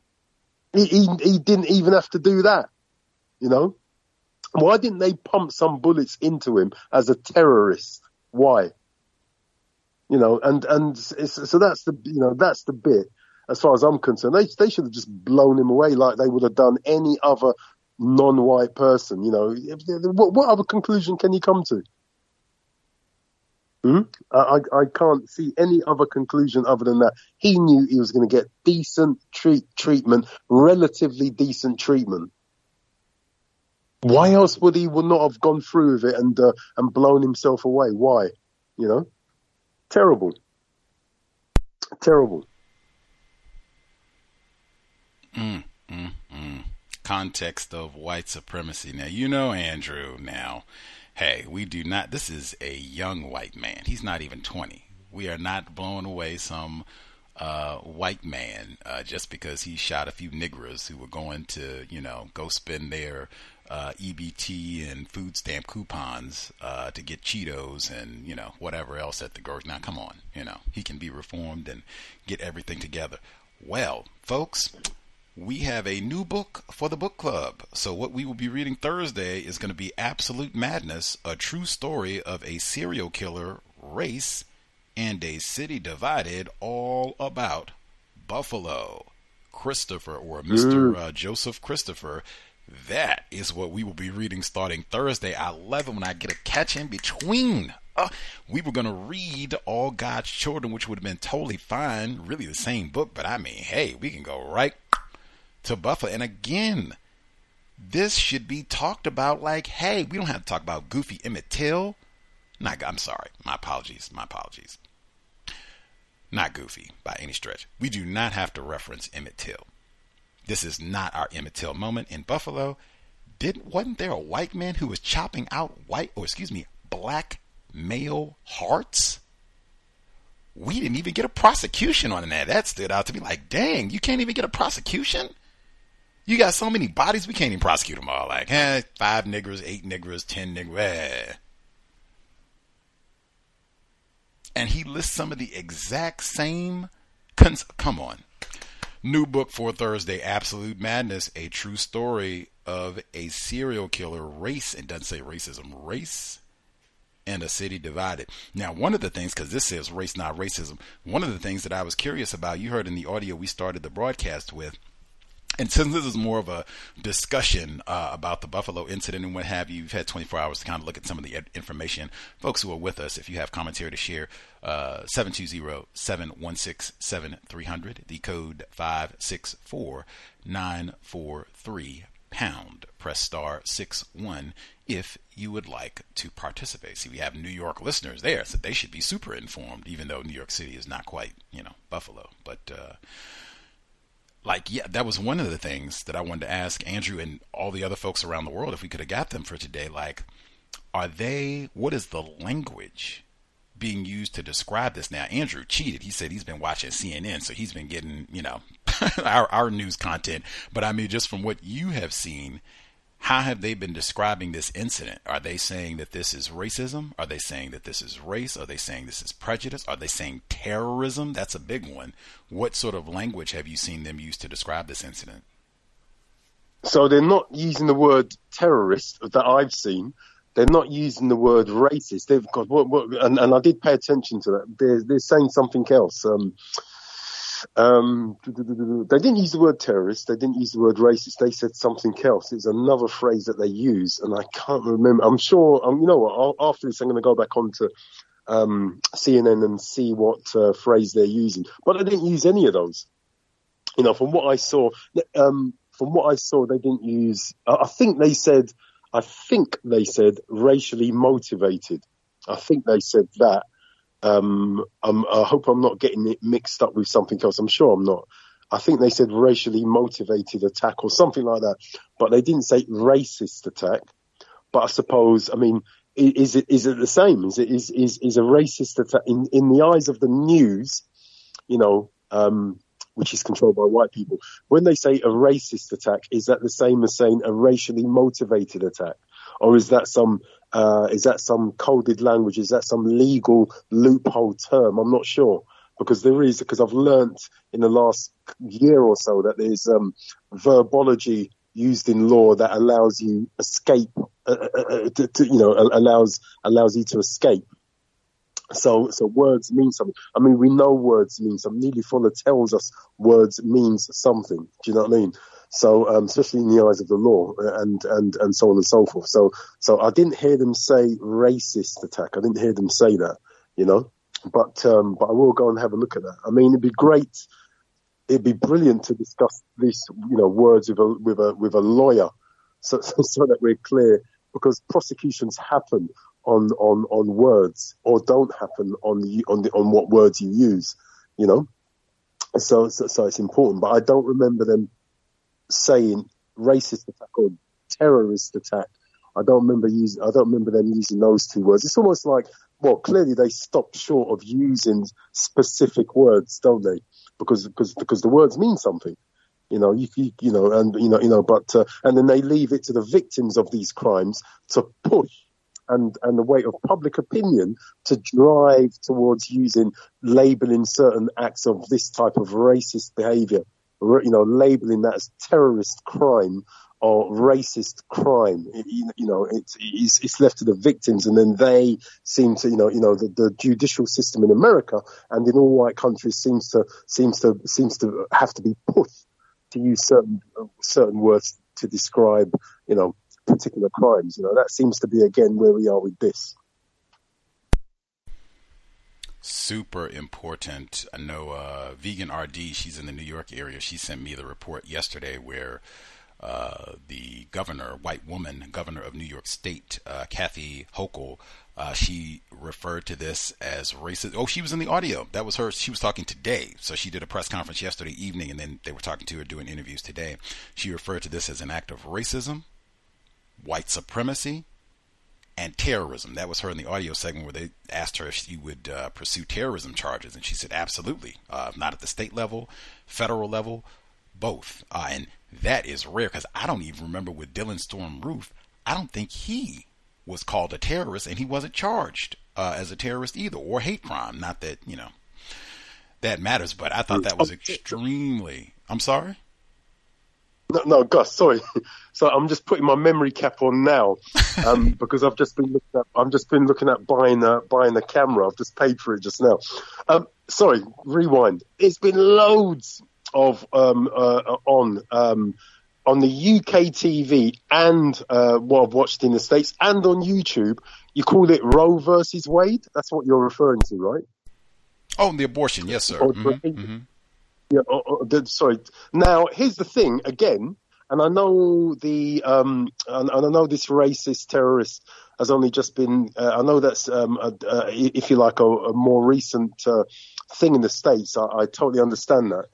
He, he, he didn't even have to do that. You know? Why didn't they pump some bullets into him as a terrorist? Why? You know, and, and so that's the, you know, that's the bit as far as I'm concerned. They, they should have just blown him away like they would have done any other non-white person. You know, what, what other conclusion can you come to? Hmm? I, I can't see any other conclusion other than that. He knew he was going to get decent treat, treatment, relatively decent treatment. Why else would he would not have gone through with it and uh, and blown himself away? Why? You know, terrible, terrible. Mm, mm, mm. Context of white supremacy. Now you know Andrew. Now, hey, we do not. This is a young white man. He's not even twenty. We are not blowing away some uh, white man uh, just because he shot a few niggers who were going to, you know, go spend their uh, EBT and food stamp coupons uh, to get Cheetos and you know whatever else at the grocery. Now, come on, you know he can be reformed and get everything together. Well, folks, we have a new book for the book club. So what we will be reading Thursday is going to be Absolute Madness: A True Story of a Serial Killer, Race, and a City Divided, all about Buffalo. Christopher or Mr. Uh, Joseph Christopher that is what we will be reading starting Thursday. I love it when I get a catch in between. Uh, we were going to read All God's Children, which would have been totally fine. Really the same book, but I mean, hey, we can go right to Buffalo. And again, this should be talked about like, hey, we don't have to talk about Goofy Emmett Till. Not, I'm sorry. My apologies. My apologies. Not Goofy by any stretch. We do not have to reference Emmett Till. This is not our Emmett Till moment in Buffalo. Didn't wasn't there a white man who was chopping out white or excuse me, black male hearts? We didn't even get a prosecution on that. That stood out to me like, dang, you can't even get a prosecution? You got so many bodies, we can't even prosecute them all. Like, eh, five niggers, eight niggers, ten niggers. Eh. And he lists some of the exact same. Cons- come on. New book for Thursday Absolute Madness, a true story of a serial killer race. It doesn't say racism, race and a city divided. Now, one of the things, because this says race, not racism, one of the things that I was curious about, you heard in the audio we started the broadcast with, and since this is more of a discussion uh, about the Buffalo incident and what have you, you've had 24 hours to kind of look at some of the information. Folks who are with us, if you have commentary to share, uh, 720-716-7300, the code 564943 pound. Press star 6 1 if you would like to participate. See, we have New York listeners there, so they should be super informed, even though New York City is not quite, you know, Buffalo. But, uh, like yeah that was one of the things that i wanted to ask andrew and all the other folks around the world if we could have got them for today. Like are they what is the language being used to describe this? Now andrew cheated. He said he's been watching cnn so he's been getting you know our, our news content. But i mean just from what you have seen how have they been describing this incident? Are they saying that this is racism? Are they saying that this is race? Are they saying this is prejudice? Are they saying terrorism? That's a big one. What sort of language have you seen them use to describe this incident? So they're not using the word terrorist that I've seen. They're not using the word racist. They've got and, and I did pay attention to that. They're, they're saying something else. Um, um, they didn't use the word terrorist. They didn't use the word racist. They said something else. It's another phrase that they use, and I can't remember. I'm sure. Um, you know what? After this, I'm going to go back onto um, CNN and see what uh, phrase they're using. But I didn't use any of those. You know, from what I saw, um, from what I saw, they didn't use. I think they said. I think they said racially motivated. I think they said that. Um, i hope I'm not getting it mixed up with something else. I'm sure I'm not. I think they said racially motivated attack or something like that, but they didn't say racist attack. But I suppose, I mean, is it is it the same? Is it is is is a racist attack in in the eyes of the news? You know, um, which is controlled by white people. When they say a racist attack, is that the same as saying a racially motivated attack, or is that some uh, is that some coded language? Is that some legal loophole term? I'm not sure because there is because I've learnt in the last year or so that there's um, verbology used in law that allows you escape, uh, uh, uh to, to, you know, allows allows you to escape. So, so words mean something. I mean, we know words mean something. Neely Fuller tells us words means something. Do you know what I mean? So, um, especially in the eyes of the law and, and, and so on and so forth. So, so I didn't hear them say racist attack. I didn't hear them say that, you know, but, um, but I will go and have a look at that. I mean, it'd be great it'd be brilliant to discuss these, you know, words with a with a with a lawyer, so so that we're clear. Because prosecutions happen on on on words, or don't happen on the on the on what words you use, you know. So so, so it's important. But I don't remember them saying racist attack or terrorist attack. I don't remember using. I don't remember them using those two words. It's almost like, well, clearly they stopped short of using specific words, don't they? because because because the words mean something. You know, you, you, you know, and you know, you know, but uh, and then they leave it to the victims of these crimes to push and and the weight of public opinion to drive towards using labeling certain acts of this type of racist behaviour, you know, labeling that as terrorist crime or racist crime. You know, it's, it's left to the victims, and then they seem to, you know, you know, the, the judicial system in America and in all white countries seems to seems to seems to have to be pushed to use certain certain words to describe, you know, particular crimes. You know, that seems to be again where we are with this. Super important. I know uh, Vegan RD. She's in the New York area. She sent me the report yesterday where uh, the governor, white woman, governor of New York State, uh, Kathy Hochul, uh, she referred to this as racist. Oh, she was in the audio. That was her. She was talking today. So she did a press conference yesterday evening, and then they were talking to her doing interviews today. She referred to this as an act of racism, white supremacy, and terrorism. That was her in the audio segment where they asked her if she would uh, pursue terrorism charges, and she said absolutely. Uh, not at the state level, federal level, both. Uh, and that is rare because I don't even remember with Dylann Storm Roof. I don't think he was called a terrorist and he wasn't charged uh, as a terrorist either or hate crime. Not that, you know, that matters, but I thought that was extremely. I'm sorry? No, no, Gus, sorry. So I'm just putting my memory cap on now um, because I've just been looking at. I'm just been looking at buying a buying a camera. I've just paid for it just now. Um, sorry, rewind. It's been loads of um, uh, on um, on the UK TV and uh, what I've watched in the States and on YouTube. You call it Roe versus Wade. That's what you're referring to, right? Oh, the abortion, yes, sir. Mm-hmm, mm-hmm. Yeah, oh, oh, sorry. Now, here's the thing. Again, and I know the um, and, and I know this racist terrorist has only just been. Uh, I know that's um, a, a, if you like a, a more recent uh, thing in the states. I, I totally understand that.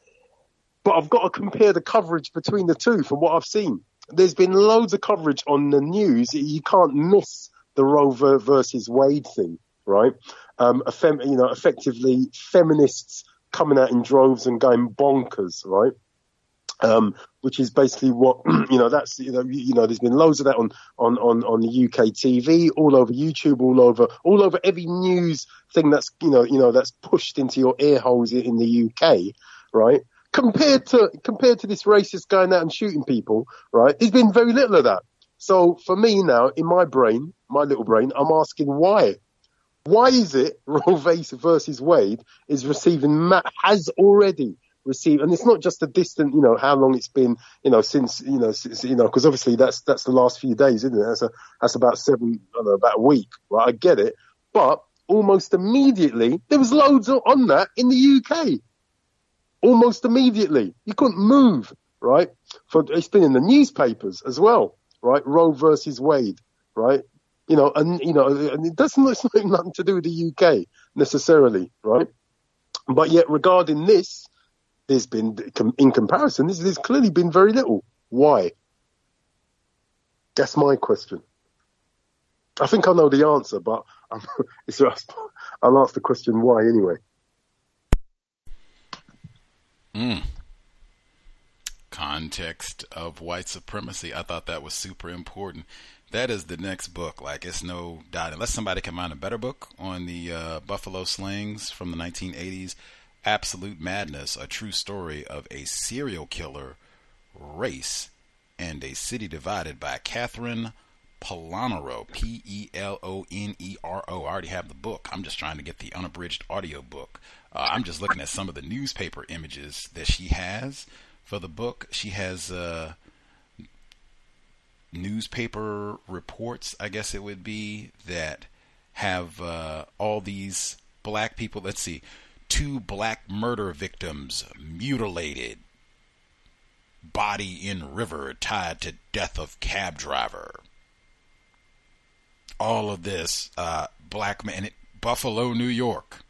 But I've got to compare the coverage between the two from what I've seen. There's been loads of coverage on the news. You can't miss the Roe versus Wade thing, right? Um, fem- you know, effectively feminists coming out in droves and going bonkers, right? Um, which is basically what you know. That's you know, you know. There's been loads of that on on on on the UK TV, all over YouTube, all over all over every news thing that's you know you know that's pushed into your ear holes in the UK, right? compared to compared to this racist going out and shooting people, right? There's been very little of that. So for me now, in my brain, my little brain, I'm asking why. Why is it Roe versus Wade is receiving has already received, and it's not just a distant, you know, how long it's been, you know, since, you know, since, you know, because obviously that's that's the last few days, isn't it? That's a that's about seven, know, about a week, right? I get it, but almost immediately there was loads on that in the UK almost immediately. You couldn't move. right? For it's been in the newspapers as well, right? Roe versus Wade, right? You know, and you know, and it doesn't it's not nothing to do with the UK necessarily, right? But yet, regarding this, there's been in comparison, there's, clearly been very little. Why? That's my question. I think I know the answer, but I'm, I'll ask the question why anyway. Mm. Context of white supremacy. I thought that was super important. That is the next book. Like, it's no doubt. Unless somebody can find a better book on the uh, Buffalo Slings from the 1980s, Absolute Madness, a true story of a serial killer, race, and a city divided by Catherine Pelonero, P E L O N E R O. I already have the book. I'm just trying to get the unabridged audio book. Uh, I'm just looking at some of the newspaper images that she has for the book. She has uh, newspaper reports, I guess it would be, that have uh, all these black people. Let's see, two black murder victims mutilated, body in river tied to death of cab driver. All of this, uh, black man, Buffalo, New York.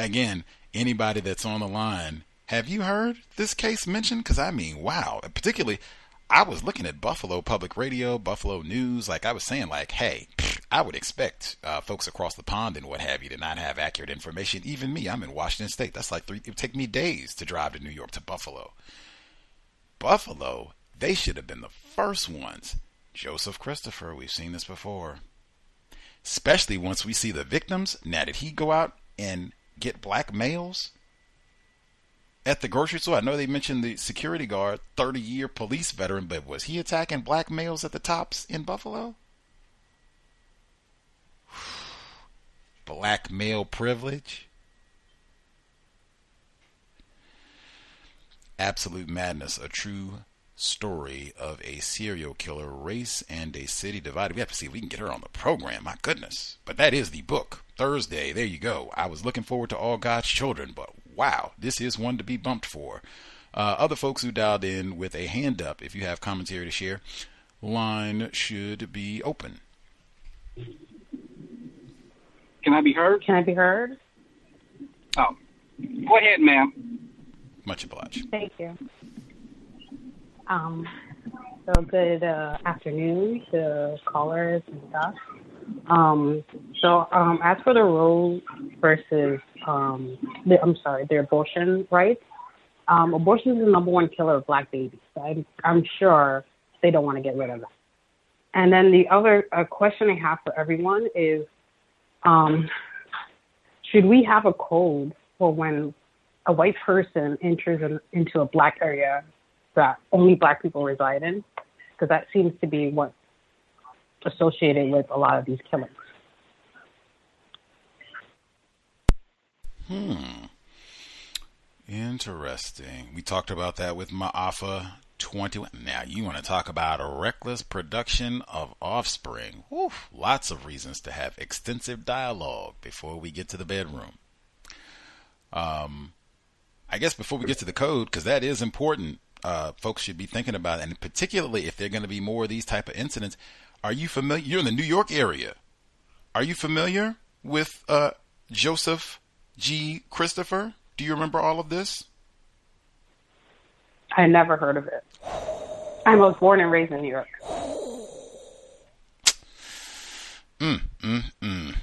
again, anybody that's on the line, have you heard this case mentioned? Because I mean, wow. Particularly, I was looking at Buffalo Public Radio, Buffalo News. Like I was saying, like, hey, I would expect uh, folks across the pond and what have you to not have accurate information. Even me, I'm in Washington State. That's like three. It would take me days to drive to New York to Buffalo. Buffalo, they should have been the first ones. Joseph Christopher, we've seen this before. Especially once we see the victims. Now, did he go out and get black males at the grocery store? I know they mentioned the security guard, 30 year police veteran, but was he attacking black males at the Tops in Buffalo? Black male privilege? Absolute madness, a true story of a serial killer, race, and a city divided. We have to see if we can get her on the program. My goodness. But that is the book. Thursday. There you go. I was looking forward to All God's Children, but wow, this is one to be bumped for. Uh, other folks who dialed in with a hand up, if you have commentary to share, line should be open. Can I be heard? Can I be heard? Oh, go ahead, ma'am. Much obliged. Thank you. Um, so good uh, afternoon to callers and stuff. Um, so um, as for the Roe versus, um, the, I'm sorry, the abortion rights, um, abortion is the number one killer of black babies. I'm, I'm sure they don't want to get rid of it. And then the other question I have for everyone is, um, should we have a code for when a white person enters in, into a black area that only black people reside in? Because that seems to be what associated with a lot of these killings. Hmm. Interesting. We talked about that with Ma'afa 21. Now, you want to talk about a reckless production of offspring. Oof, lots of reasons to have extensive dialogue before we get to the bedroom. Um, I guess before we get to the code, because that is important, uh, folks should be thinking about it. And particularly if there are going to be more of these type of incidents, are you familiar? You're in the New York area. Are you familiar with uh, Joseph G. Christopher? Do you remember all of this? I never heard of it. I was born and raised in New York. Mm, mm, mm.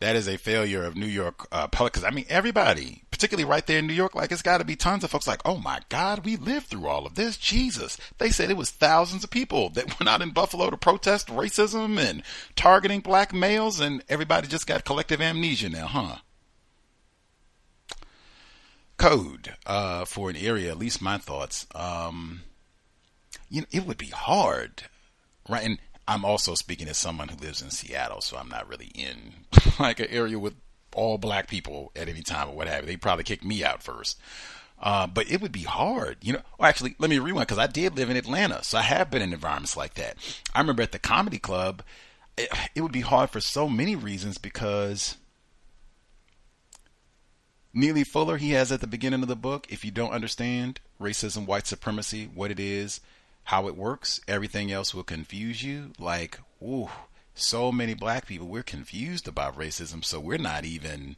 That is a failure of New York uh, public. Because I mean, everybody, particularly right there in New York, like it's got to be tons of folks like, oh my God, we lived through all of this. Jesus. They said it was thousands of people that went out in Buffalo to protest racism and targeting black males, and everybody just got collective amnesia now, huh? Code uh, for an area, at least my thoughts. Um, you know, it would be hard, right? And I'm also speaking as someone who lives in Seattle, so I'm not really in like an area with all black people at any time or what have you. They probably kick me out first. Uh, but it would be hard, you know. Well, actually, let me rewind because I did live in Atlanta, so I have been in environments like that. I remember at the comedy club, it, it would be hard for so many reasons because Neely Fuller, he has at the beginning of the book, if you don't understand racism, white supremacy, what it is, how it works, everything else will confuse you. Like, ooh, so many black people, we're confused about racism, so we're not even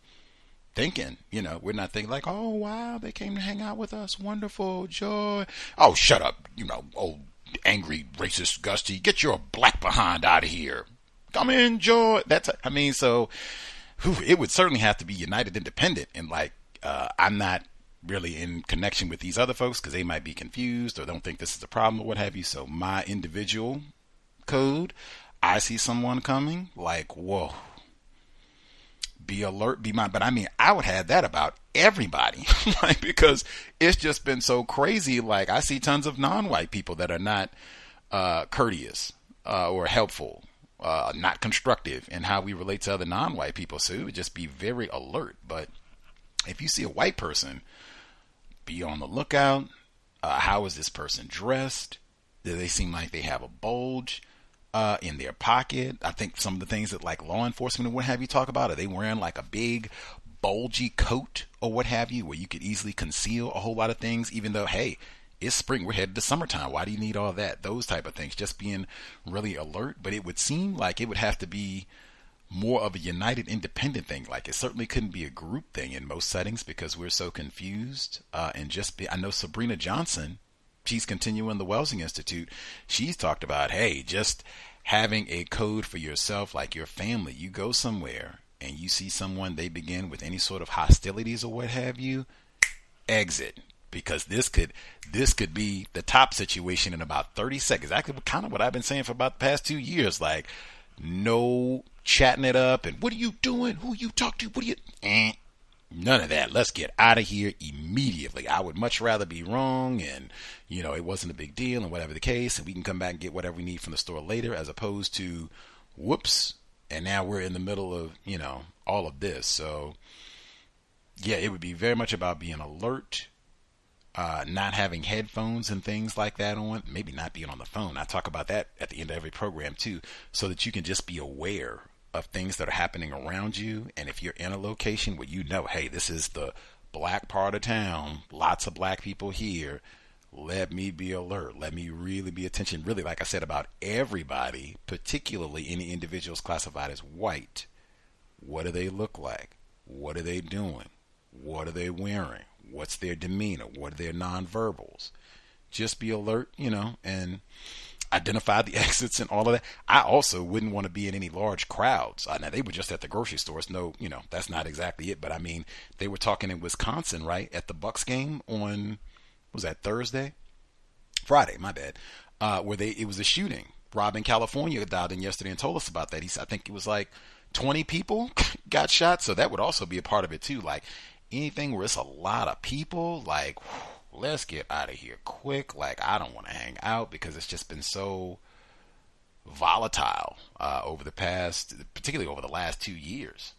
thinking, you know, we're not thinking like, oh wow, they came to hang out with us, wonderful, joy. Oh, shut up, you know, old angry racist Gusty, get your black behind out of here. Come in, joy. That's, I mean, so whew, it would certainly have to be United Independent. And like, uh, I'm not really in connection with these other folks because they might be confused or don't think this is a problem or what have you. So my individual code, I see someone coming, like, whoa, be alert, be my. But I mean, I would have that about everybody, like because it's just been so crazy. Like I see tons of non-white people that are not uh, courteous uh, or helpful uh, not constructive in how we relate to other non-white people. So it would just be very alert. But if you see a white person, be on the lookout. Uh, how is this person dressed? Do they seem like they have a bulge uh, in their pocket? I think some of the things that like law enforcement and what have you talk about are they wearing like a big bulgy coat or what have you, where you could easily conceal a whole lot of things, even though hey, it's spring. We're headed to summertime. Why do you need all that? Those type of things. Just being really alert. But it would seem like it would have to be more of a united independent thing. Like it certainly couldn't be a group thing in most settings because we're so confused. Uh, and just be, I know Sabrina Johnson, she's continuing the Welsing Institute. She's talked about, hey, just having a code for yourself, like your family. You go somewhere and you see someone, they begin with any sort of hostilities or what have you, exit because this could this could be the top situation in about 30 seconds. Exactly kind of what I've been saying for about the past two years. Like no chatting it up and what are you doing? Who you talk to? What are you? Eh, none of that. Let's get out of here immediately. I would much rather be wrong and you know it wasn't a big deal and whatever the case, and we can come back and get whatever we need from the store later, as opposed to whoops. And now we're in the middle of you know all of this. So yeah, it would be very much about being alert uh, not having headphones and things like that on, maybe not being on the phone. I talk about that at the end of every program too, so that you can just be aware of things that are happening around you. And if you're in a location where you know, hey, this is the black part of town, lots of black people here, let me be alert. Let me really be attention. Really, like I said, about everybody, particularly any individuals classified as white. What do they look like? What are they doing? What are they wearing? What's their demeanor? What are their nonverbals? Just be alert, you know, and identify the exits and all of that. I also wouldn't want to be in any large crowds. Uh, now they were just at the grocery stores. No, you know, that's not exactly it. But I mean, they were talking in Wisconsin, right, at the Bucks game on was that Thursday, Friday, my bad, uh, where they it was a shooting. Rob in California dialed in yesterday and told us about that. He said I think it was like 20 people got shot. So that would also be a part of it too. Like anything where it's a lot of people, like let's get out of here quick. Like I don't want to hang out because it's just been so volatile uh, over the past, particularly over the last two years.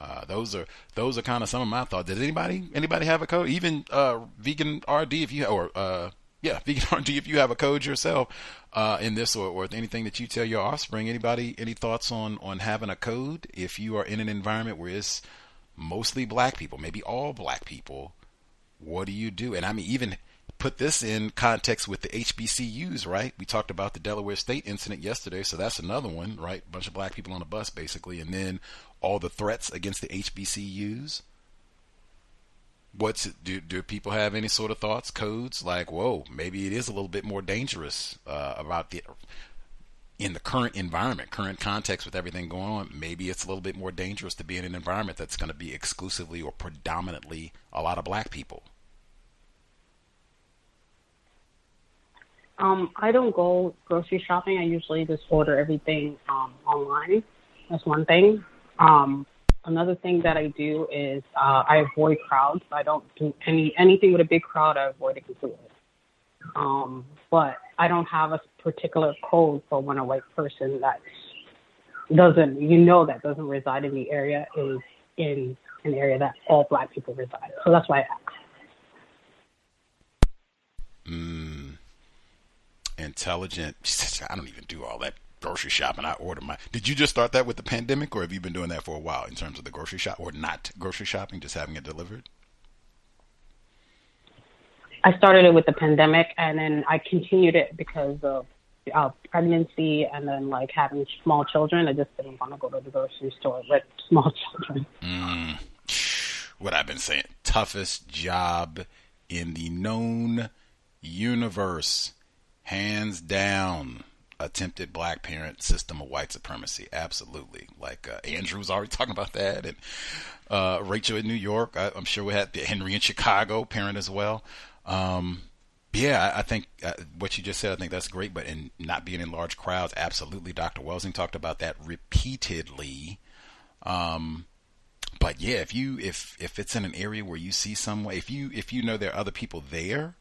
Uh, those are those are kind of some of my thoughts. Does anybody anybody have a code? Even uh, vegan RD if you or uh, yeah vegan RD if you have a code yourself uh, in this or, or anything that you tell your offspring. Anybody any thoughts on on having a code if you are in an environment where it's mostly black people, maybe all black people, what do you do? And I mean, even put this in context with the HBCUs, right? We talked about the Delaware State incident yesterday, so that's another one, right? Bunch of black people on a bus, basically, and then all the threats against the HBCUs. What's do do people have any sort of thoughts, codes like, whoa, maybe it is a little bit more dangerous uh, about the in the current environment, current context with everything going on, maybe it's a little bit more dangerous to be in an environment that's going to be exclusively or predominantly a lot of black people. Um, I don't go grocery shopping. I usually just order everything um, online. That's one thing. Um, another thing that I do is uh, I avoid crowds. I don't do any anything with a big crowd. I avoid it completely. Um, but I don't have a particular code for when a white person that doesn't, you know, that doesn't reside in the area is in an area that all black people reside. So that's why I asked. Mm, intelligent. I don't even do all that grocery shopping. I order my. Did you just start that with the pandemic, or have you been doing that for a while in terms of the grocery shop, or not grocery shopping, just having it delivered? I started it with the pandemic, and then I continued it because of uh, pregnancy and then like having small children. I just didn't want to go to the grocery store with small children. Mm, what I've been saying, toughest job in the known universe, hands down. Attempted black parent system of white supremacy, absolutely. Like uh, Andrew's already talking about that, and uh, Rachel in New York. I, am sure we had the Henry in Chicago parent as well. Um, yeah, I think uh, what you just said, I think that's great. But in not being in large crowds, absolutely. Dr. Welsing talked about that repeatedly. Um, but yeah, if you if if it's in an area where you see someone, if you if you know there are other people there,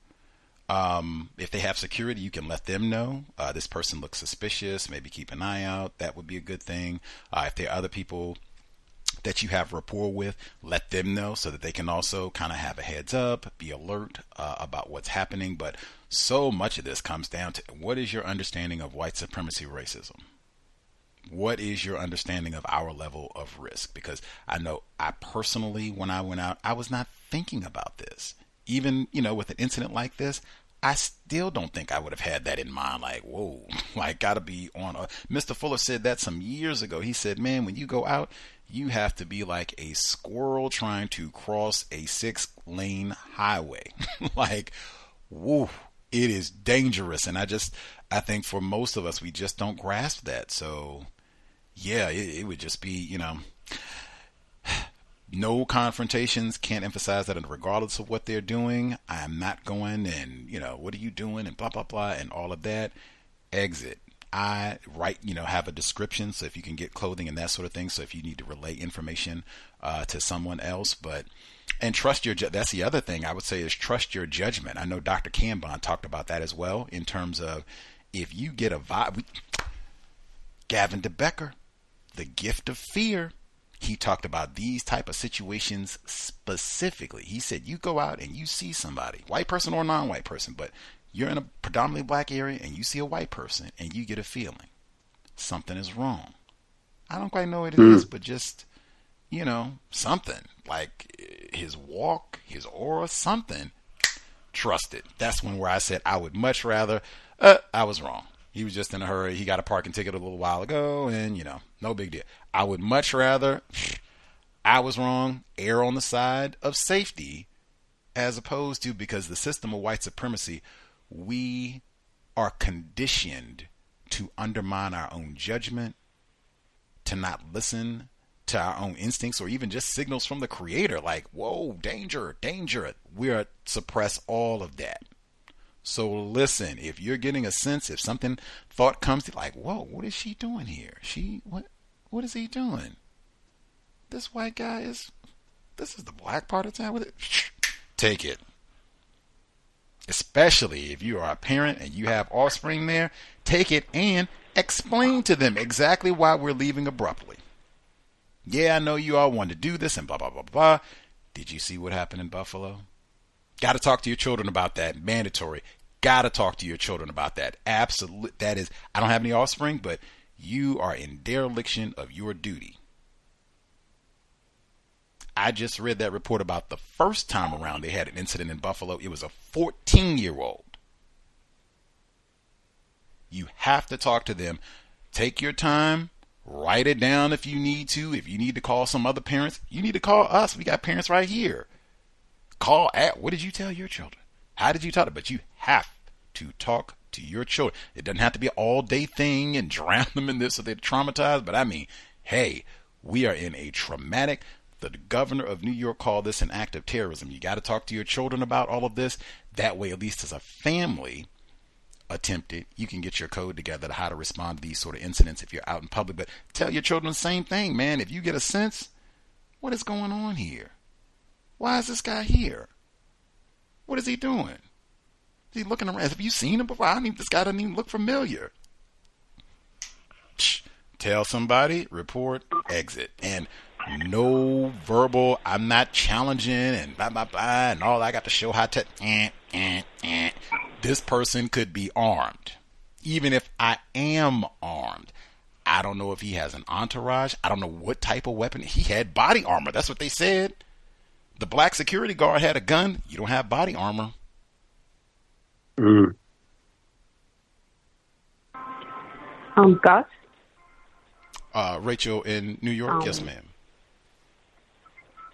um, if they have security, you can let them know uh, this person looks suspicious. Maybe keep an eye out. That would be a good thing. Uh, if there are other people that you have rapport with, let them know so that they can also kind of have a heads up, be alert uh, about what's happening. But so much of this comes down to what is your understanding of white supremacy racism? What is your understanding of our level of risk? Because I know I personally, when I went out, I was not thinking about this. Even, you know, with an incident like this, I still don't think I would have had that in mind. Like, whoa, like, gotta be on a. Mr. Fuller said that some years ago. He said, man, when you go out, you have to be like a squirrel trying to cross a six lane highway. like, whoa, it is dangerous. And I just, I think for most of us, we just don't grasp that. So, yeah, it, it would just be, you know, no confrontations. Can't emphasize that And regardless of what they're doing. I'm not going and, you know, what are you doing and blah, blah, blah, and all of that. Exit. I write, you know, have a description. So if you can get clothing and that sort of thing. So if you need to relay information uh, to someone else, but and trust your. That's the other thing I would say is trust your judgment. I know Dr. Kambon talked about that as well in terms of if you get a vibe. Gavin De Becker, the gift of fear. He talked about these type of situations specifically. He said you go out and you see somebody, white person or non-white person, but you're in a predominantly black area and you see a white person and you get a feeling something is wrong. I don't quite know what it mm. is, but just you know something like his walk, his aura, something. Trust it. That's when where I said I would much rather. Uh, I was wrong. He was just in a hurry. He got a parking ticket a little while ago, and you know, no big deal. I would much rather. I was wrong. Err on the side of safety, as opposed to because the system of white supremacy we are conditioned to undermine our own judgment, to not listen to our own instincts or even just signals from the creator like, whoa, danger, danger. We are suppress all of that. So listen, if you're getting a sense, if something thought comes to like, whoa, what is she doing here? She what what is he doing? This white guy is this is the black part of town with it. Take it especially if you are a parent and you have offspring there, take it and explain to them exactly why we're leaving abruptly. Yeah, I know you all want to do this and blah, blah, blah, blah. Did you see what happened in Buffalo? Got to talk to your children about that. Mandatory. Got to talk to your children about that. Absolute. That is, I don't have any offspring, but you are in dereliction of your duty. I just read that report about the first time around they had an incident in Buffalo. It was a 14 year old. You have to talk to them. Take your time. Write it down if you need to. If you need to call some other parents, you need to call us. We got parents right here. Call at what did you tell your children? How did you talk to? But you have to talk to your children. It doesn't have to be an all day thing and drown them in this so they're traumatized. But I mean, hey, we are in a traumatic the governor of New York called this an act of terrorism. You got to talk to your children about all of this. That way, at least as a family, attempted, you can get your code together to how to respond to these sort of incidents if you're out in public. But tell your children the same thing, man. If you get a sense, what is going on here? Why is this guy here? What is he doing? Is he looking around? Have you seen him before? I even, this guy doesn't even look familiar. Tell somebody, report, exit. And no verbal, I'm not challenging and blah, blah, blah, and all I got to show how to, eh, eh, eh. This person could be armed. Even if I am armed, I don't know if he has an entourage. I don't know what type of weapon. He had body armor. That's what they said. The black security guard had a gun. You don't have body armor. Mm. Um, Gus. Uh, Rachel in New York. Um, yes, ma'am.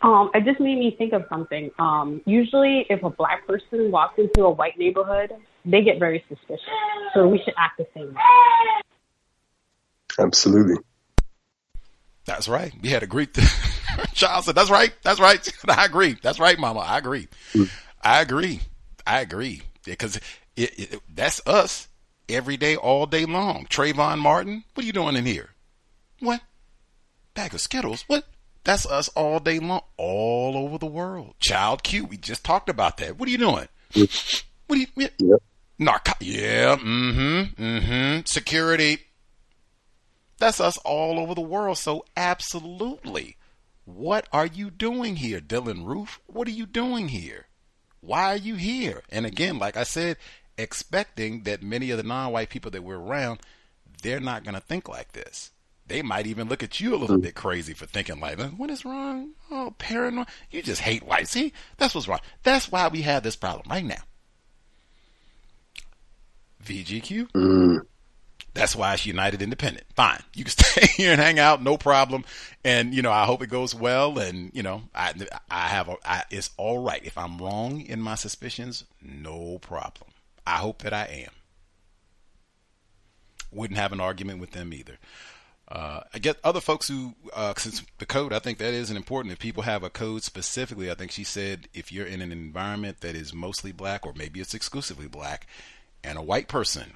Um, it just made me think of something. Um, usually, if a black person walks into a white neighborhood, they get very suspicious. So we should act the same way. Absolutely. That's right. We had a great child said, "That's right. That's right. I agree. That's right, Mama. I agree. Mm. I agree. I agree because that's us every day, all day long. Trayvon Martin, what are you doing in here? What? Bag of Skittles? What? That's us all day long, all over the world. Child Q, we just talked about that. What are you doing? What are you? Yeah. Yep. Narco- yeah. Mm-hmm. Mm-hmm. Security. That's us all over the world. So absolutely. What are you doing here, Dylann Roof? What are you doing here? Why are you here? And again, like I said, expecting that many of the non-white people that we're around, they're not going to think like this. They might even look at you a little bit crazy for thinking like, what is wrong? Oh, paranoid. You just hate white. See, that's what's wrong. That's why we have this problem right now. VGQ. Mm. That's why it's United Independent. Fine. You can stay here and hang out, no problem. And, you know, I hope it goes well. And, you know, I, I have, a, I, it's all right. If I'm wrong in my suspicions, no problem. I hope that I am. Wouldn't have an argument with them either. Uh, I get other folks who, uh, since the code, I think that is important. If people have a code specifically, I think she said if you're in an environment that is mostly black or maybe it's exclusively black and a white person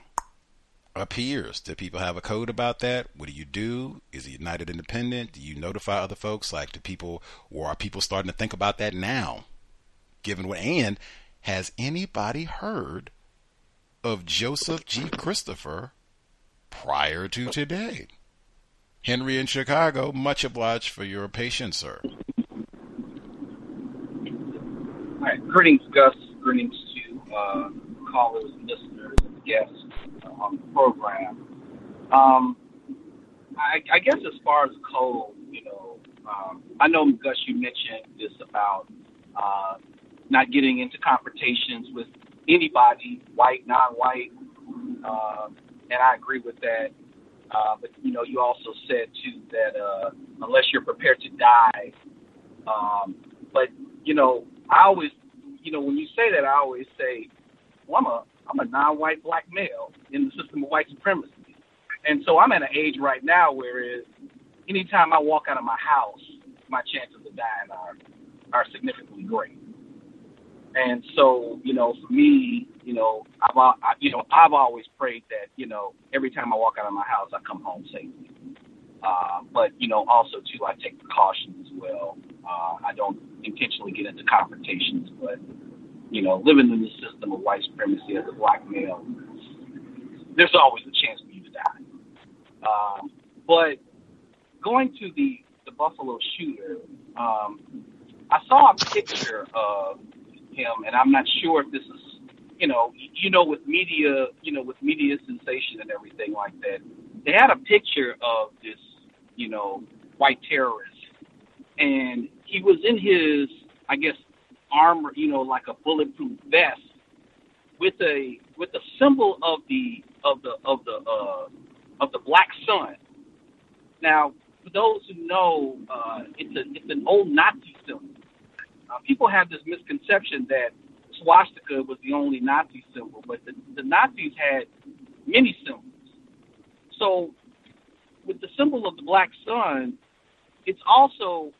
appears, do people have a code about that? What do you do? Is it United Independent? Do you notify other folks? Like, do people, or are people starting to think about that now? Given what, and has anybody heard of Joseph G. Christopher prior to today? Henry in Chicago, much obliged for your patience, sir. All right. Greetings, Gus. Greetings to uh, callers, listeners, and guests on the program. Um, I, I guess as far as code, you know, um, I know, Gus, you mentioned this about uh, not getting into confrontations with anybody, white, non-white, uh, and I agree with that. Uh, but you know, you also said too that uh, unless you're prepared to die, um, but you know, I always, you know, when you say that, I always say, well, I'm a I'm a non-white black male in the system of white supremacy, and so I'm at an age right now where is anytime I walk out of my house, my chances of dying are are significantly great. And so, you know, for me, you know, I've I, you know I've always prayed that you know every time I walk out of my house, I come home safely. Uh, but you know, also too, I take precautions as well. Uh, I don't intentionally get into confrontations, but you know, living in the system of white supremacy as a black male, there's always a chance for you to die. Um, but going to the the Buffalo shooter, um, I saw a picture of him, and I'm not sure if this is, you know, you know, with media, you know, with media sensation and everything like that. They had a picture of this, you know, white terrorist, and he was in his, I guess, armor, you know, like a bulletproof vest, with a with a symbol of the of the of the uh, of the black sun. Now, for those who know, uh, it's a it's an old Nazi symbol. Uh, people have this misconception that swastika was the only Nazi symbol, but the, the Nazis had many symbols. So, with the symbol of the black sun, it's also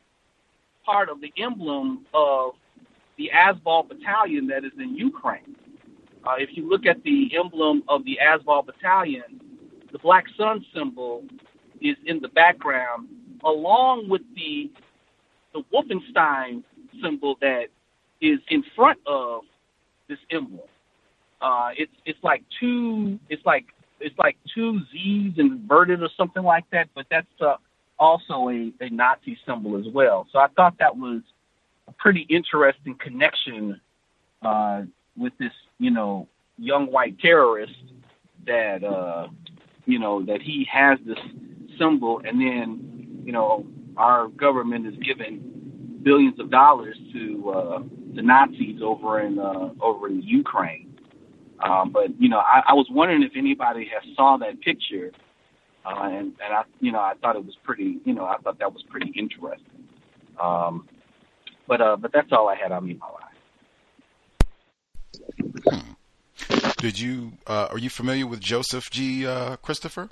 part of the emblem of the Azov battalion that is in Ukraine. Uh, if you look at the emblem of the Azov battalion, the black sun symbol is in the background, along with the the Wolfenstein symbol that is in front of this emblem. Uh, it's it's like two it's like it's like two Z's inverted or something like that, but that's uh, also a, a Nazi symbol as well. So I thought that was pretty interesting connection uh, with this, you know, young white terrorist that uh, you know that he has this symbol, and then you know our government is giving billions of dollars to uh, the Nazis over in uh, over in Ukraine. Um, but you know, I, I was wondering if anybody has saw that picture, uh, and and I you know I thought it was pretty you know I thought that was pretty interesting. Um, but uh, but that's all I had on me, my life. Hmm. Did you uh, are you familiar with Joseph G. Uh, Christopher?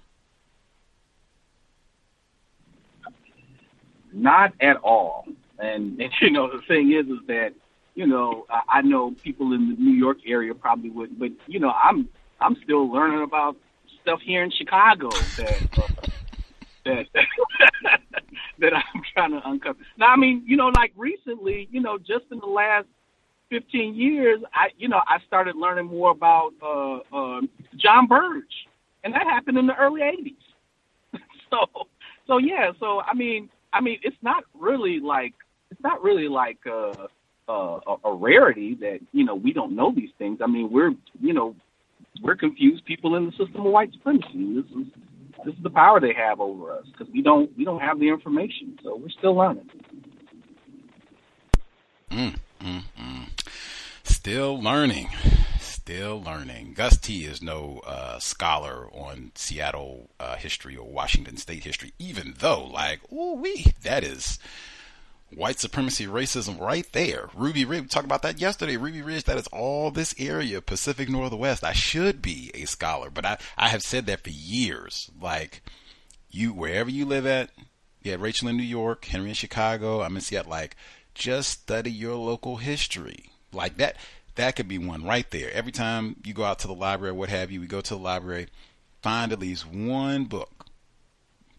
Not at all. And, and you know the thing is is that you know I, I know people in the New York area probably would, but you know I'm I'm still learning about stuff here in Chicago that uh, that that I'm trying to uncover. Now I mean you know like recently you know just in the last 15 years, I you know I started learning more about uh, uh, Jon Burge, and that happened in the early 80s. so so yeah, so I mean I mean it's not really like it's not really like uh, uh, a rarity that you know we don't know these things. I mean we're you know we're confused people in the system of white supremacy. This is this is the power they have over us because we don't we don't have the information, so we're still learning. Mm, mm, mm. Still learning. Still learning. Gus T is no uh, scholar on Seattle uh, history or Washington State history, even though, like, ooh wee, that is white supremacy racism right there. Ruby Ridge, we talked about that yesterday. Ruby Ridge, that is all this area, Pacific Northwest. I should be a scholar, but I, I have said that for years. Like, you, wherever you live at, yeah, Rachel in New York, Henry in Chicago, I'm in Seattle, like, just study your local history like that that could be one right there. Every time you go out to the library, what have you, we go to the library, find at least one book,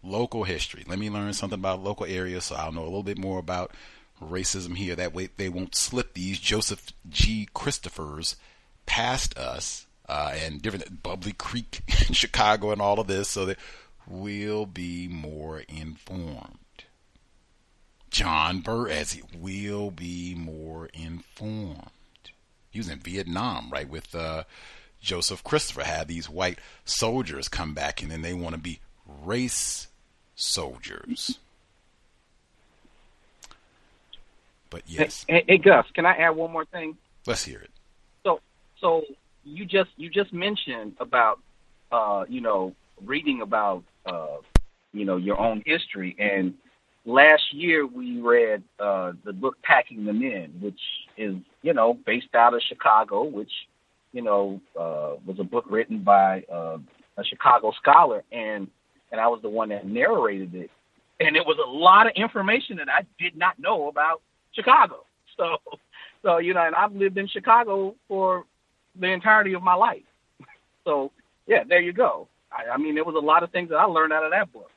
local history. Let me learn something about local areas so I'll know a little bit more about racism here. That way they won't slip these Joseph G. Christophers past us uh, and different Bubbly Creek in Chicago and all of this so that we'll be more informed. John Burr as he will be more informed. He was in Vietnam, right, with uh, Joseph Christopher. Had these white soldiers come back, and then they want to be race soldiers. But yes. Hey, hey, Gus, can I add one more thing? Let's hear it. So, so you just you just mentioned about uh, you know reading about uh, you know your own history and last year we read uh, the book Packing Them In, which is you know based out of Chicago, which you know uh, was a book written by uh, a Chicago scholar, and and I was the one that narrated it, and it was a lot of information that I did not know about Chicago. So so you know, and I've lived in Chicago for the entirety of my life. So yeah, there you go. I, I mean, there was a lot of things that I learned out of that book.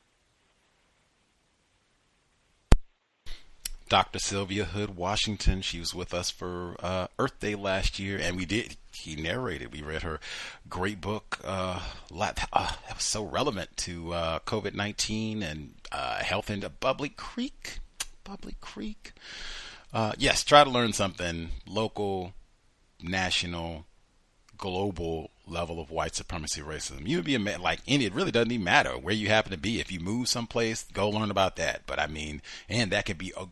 Dr. Sylvia Hood Washington. She was with us for uh, Earth Day last year, and we did. He narrated. We read her great book. Uh, uh, that was so relevant to uh, COVID nineteen and uh, health in Bubbly Creek. Bubbly Creek. Yes, try to learn something local, national, global level of white supremacy racism. You would be a man like any. It really doesn't even matter where you happen to be. If you move someplace, go learn about that. But I mean, and that could be a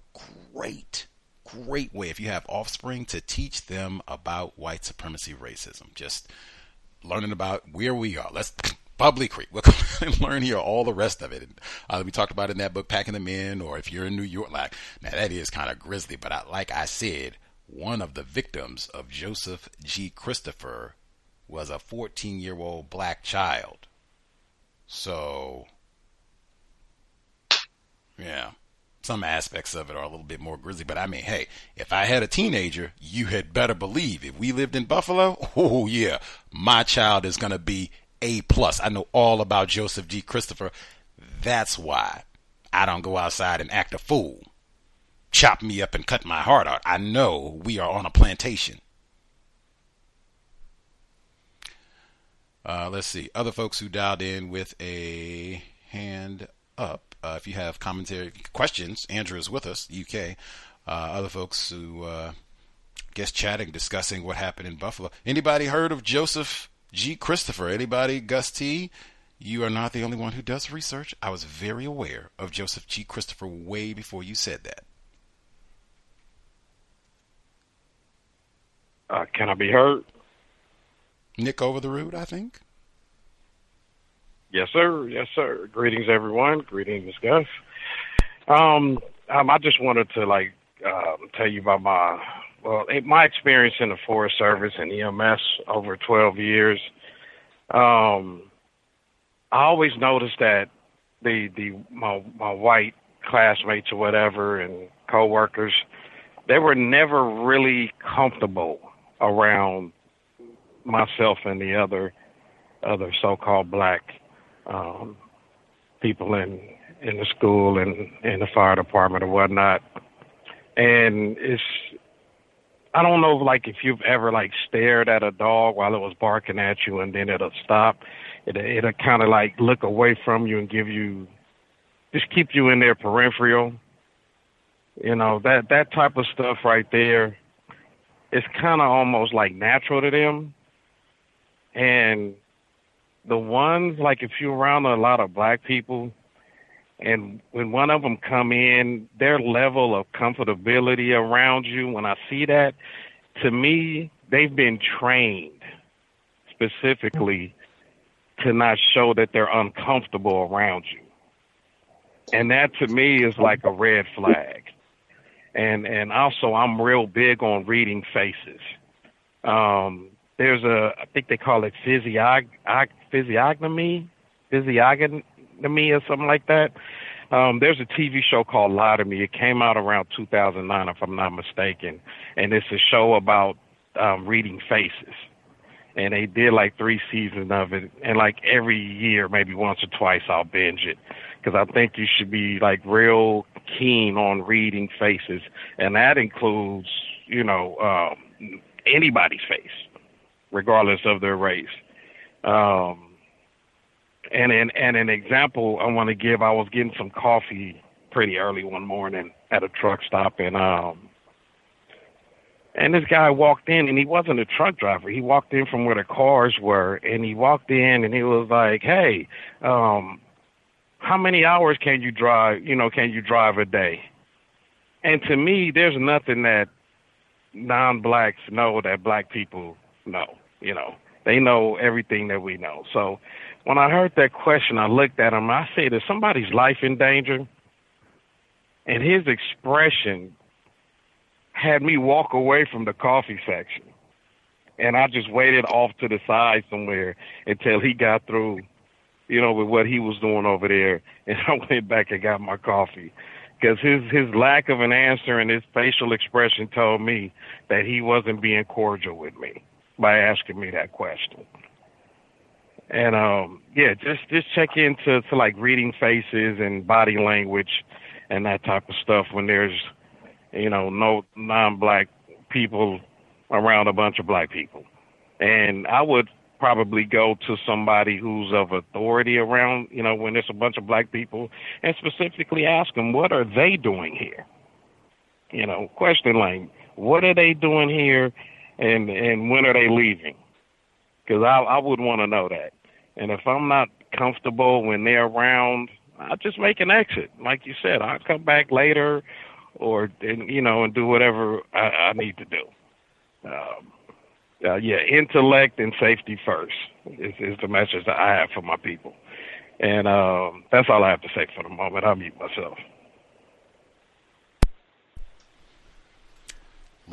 great, great way if you have offspring to teach them about white supremacy racism. Just learning about where we are. Let's Bubbly Creek. We'll learn here all the rest of it. Uh, we talked about in that book, Packing Them In, or if you're in New York, like, now that is kind of grisly, but I, like I said, one of the victims of Joseph G. Christopher was a 14 year old black child. So, yeah, some aspects of it are a little bit more grisly. But I mean, hey, if I had a teenager, you had better believe if we lived in Buffalo, oh yeah, my child is going to be A plus. I know all about Joseph G. Christopher. That's why I don't go outside and act a fool. Chop me up and cut my heart out. I know we are on a plantation. Uh, let's see. Other folks who dialed in with a hand up. Uh, if you have commentary, questions, Andrew is with us, UK. Uh, other folks who uh, guess chatting, discussing what happened in Buffalo. Anybody heard of Joseph G. Christopher? Anybody? Gus T. You are not the only one who does research. I was very aware of Joseph G. Christopher way before you said that. Uh, can I be heard? Nick over the road, I think. Yes, sir. Yes, sir. Greetings, everyone. Greetings, Gus. Um, um, I just wanted to like um, tell you about my well, my experience in the Forest Service and EMS over 12 years. Um, I always noticed that the the my my white classmates or whatever and coworkers, they were never really comfortable around myself and the other other so-called black um, people in in the school and in the fire department or whatnot. And it's I don't know like if you've ever like stared at a dog while it was barking at you and then it'll stop. It it'll kind of like look away from you and give you just keep you in their peripheral. You know that that type of stuff right there. It's kind of almost like natural to them, and the ones like if you're around a lot of black people, and when one of them come in, their level of comfortability around you, when I see that, to me, they've been trained specifically to not show that they're uncomfortable around you. And that to me is like a red flag. And and also I'm real big on reading faces. Um, there's a I think they call it physiog physiognomy physiognomy or something like that. Um, there's a TV show called Lie to Me. It came out around 2009, if I'm not mistaken, and it's a show about um, reading faces. And they did like three seasons of it, and like every year, maybe once or twice, I'll binge it because I think you should be like real keen on reading faces, and that includes, you know, um, anybody's face, regardless of their race. Um, and an and an example I want to give, I was getting some coffee pretty early one morning at a truck stop, and um, and this guy walked in, and he wasn't a truck driver. He walked in from where the cars were, and he walked in, and he was like, "Hey, um, how many hours can you drive? You know, can you drive a day?" And to me, there's nothing that non-blacks know that black people know. You know, they know everything that we know. So when I heard that question, I looked at him. I said, "Is somebody's life in danger?" And his expression had me walk away from the coffee section, and I just waited off to the side somewhere until he got through, you know, with what he was doing over there, and I went back and got my coffee because his his lack of an answer and his facial expression told me that he wasn't being cordial with me by asking me that question. And um yeah, just just check into to like reading faces and body language and that type of stuff when there's you know no non-black people around a bunch of black people. And I would probably go to somebody who's of authority around, you know, when there's a bunch of black people and specifically ask them what are they doing here? You know, question like what are they doing here and and when are they leaving? Because I I would want to know that. And if I'm not comfortable when they're around, I just make an exit. Like you said, I'll come back later, or and, you know, and do whatever I, I need to do. Um, uh, yeah, intellect and safety first is, is the message that I have for my people. And um, that's all I have to say for the moment. I'll mute myself.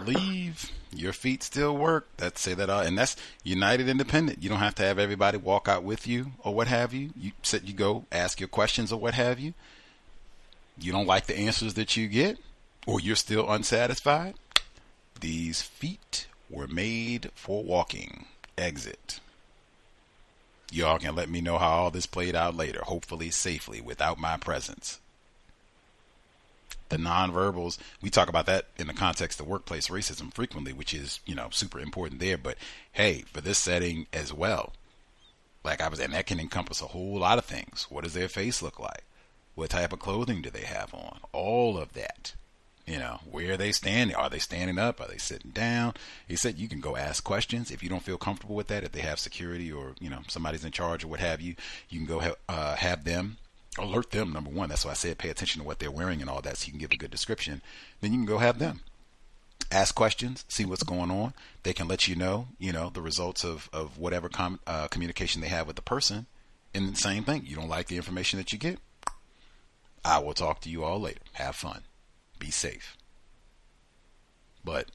leave. Your feet still work. That's say that, uh, and that's United Independent. You don't have to have everybody walk out with you or what have you. You said you go ask your questions or what have you. You don't like the answers that you get, or you're still unsatisfied. These feet were made for walking. Exit. Y'all can let me know how all this played out later, hopefully safely, without my presence the nonverbals. We talk about that in the context of workplace racism frequently, which is, you know, super important there. But hey, for this setting as well, like I was, and that can encompass a whole lot of things. What does their face look like? What type of clothing do they have on? All of that. You know, where are they standing? Are they standing up? Are they sitting down? He said you can go ask questions if you don't feel comfortable with that. If they have security or you know somebody's in charge or what have you, you can go ha- uh, have them alert them. Number one, that's why I said pay attention to what they're wearing and all that, so you can give a good description. Then you can go have them ask questions, see what's going on. They can let you know, you know, the results of of whatever com- uh, communication they have with the person. And the same thing, you don't like the information that you get. I will talk to you all later. Have fun. Be safe. But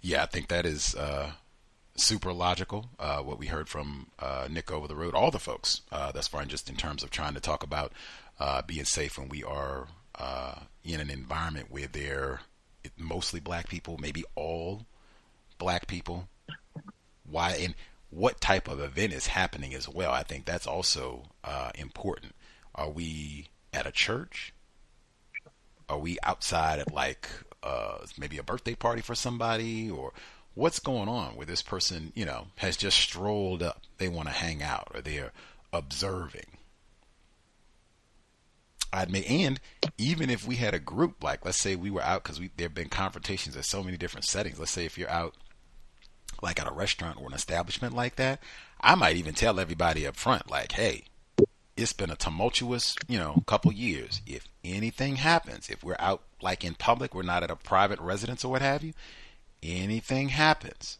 yeah, I think that is uh, super logical. Uh, what we heard from uh, Nick over the road, all the folks. Uh, that's fine, just in terms of trying to talk about uh, being safe when we are uh, in an environment where they're mostly black people, maybe all black people. Why and what type of event is happening as well? I think that's also important. Are we at a church? Are we outside at like uh, maybe a birthday party for somebody or what's going on where this person, you know, has just strolled up. They want to hang out or they're observing. I admit, and even if we had a group, like let's say we were out because there have been confrontations at so many different settings. Let's say if you're out, like at a restaurant or an establishment like that, I might even tell everybody up front, like, hey, it's been a tumultuous, you know, couple years. If anything happens, if we're out like in public, we're not at a private residence or what have you, anything happens,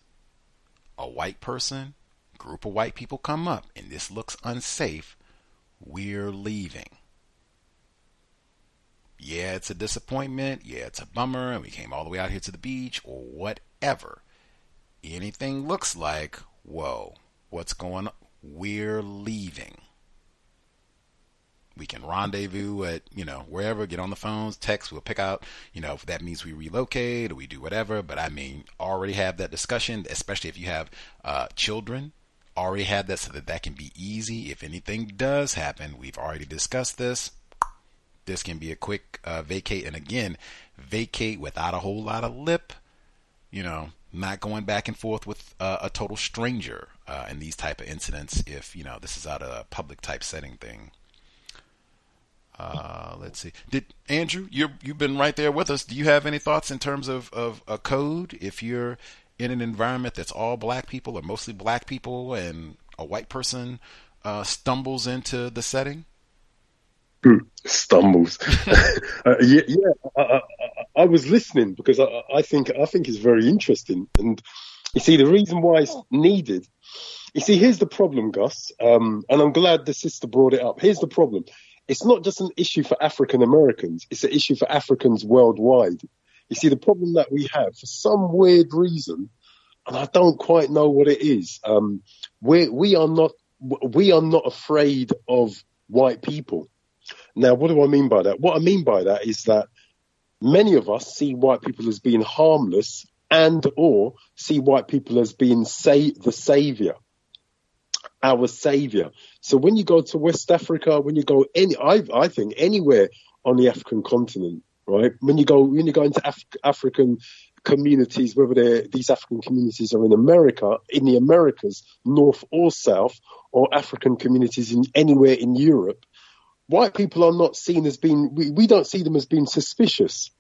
a white person, group of white people come up and this looks unsafe, we're leaving. Yeah, it's a disappointment. Yeah, it's a bummer. And we came all the way out here to the beach or whatever. Anything looks like, whoa, what's going on? We're leaving we can rendezvous at you know wherever get on the phones text we'll pick out you know if that means we relocate or we do whatever. But i mean already have that discussion especially if you have uh, children already had that so that that can be easy. If anything does happen we've already discussed this this can be a quick uh, vacate. And again vacate without a whole lot of lip you know not going back and forth with uh, a total stranger uh, in these type of incidents if you know this is out of a public type setting thing uh, let's see. Did Andrew, you you've been right there with us. Do you have any thoughts in terms of, of a code if you're in an environment that's all black people or mostly black people and a white person uh, stumbles into the setting? Hmm, stumbles. uh, yeah, yeah I, I, I, was listening because I, I think I think it's very interesting. And you see, the reason why it's needed. You see, here's the problem, Gus. Um, and I'm glad the sister brought it up. Here's the problem it's not just an issue for African Americans, it's an issue for Africans worldwide. You see, the problem that we have, for some weird reason, and I don't quite know what it is, um, we we are not we are not afraid of white people. Now, what do I mean by that? What I mean by that is that many of us see white people as being harmless and or see white people as being say the savior our savior. So when you go to West Africa, when you go any, I, I think anywhere on the African continent, right? When you go, when you go into Af- African communities, whether they're, these African communities are in America, in the Americas, North or South, or African communities in anywhere in Europe, white people are not seen as being, we, we don't see them as being suspicious.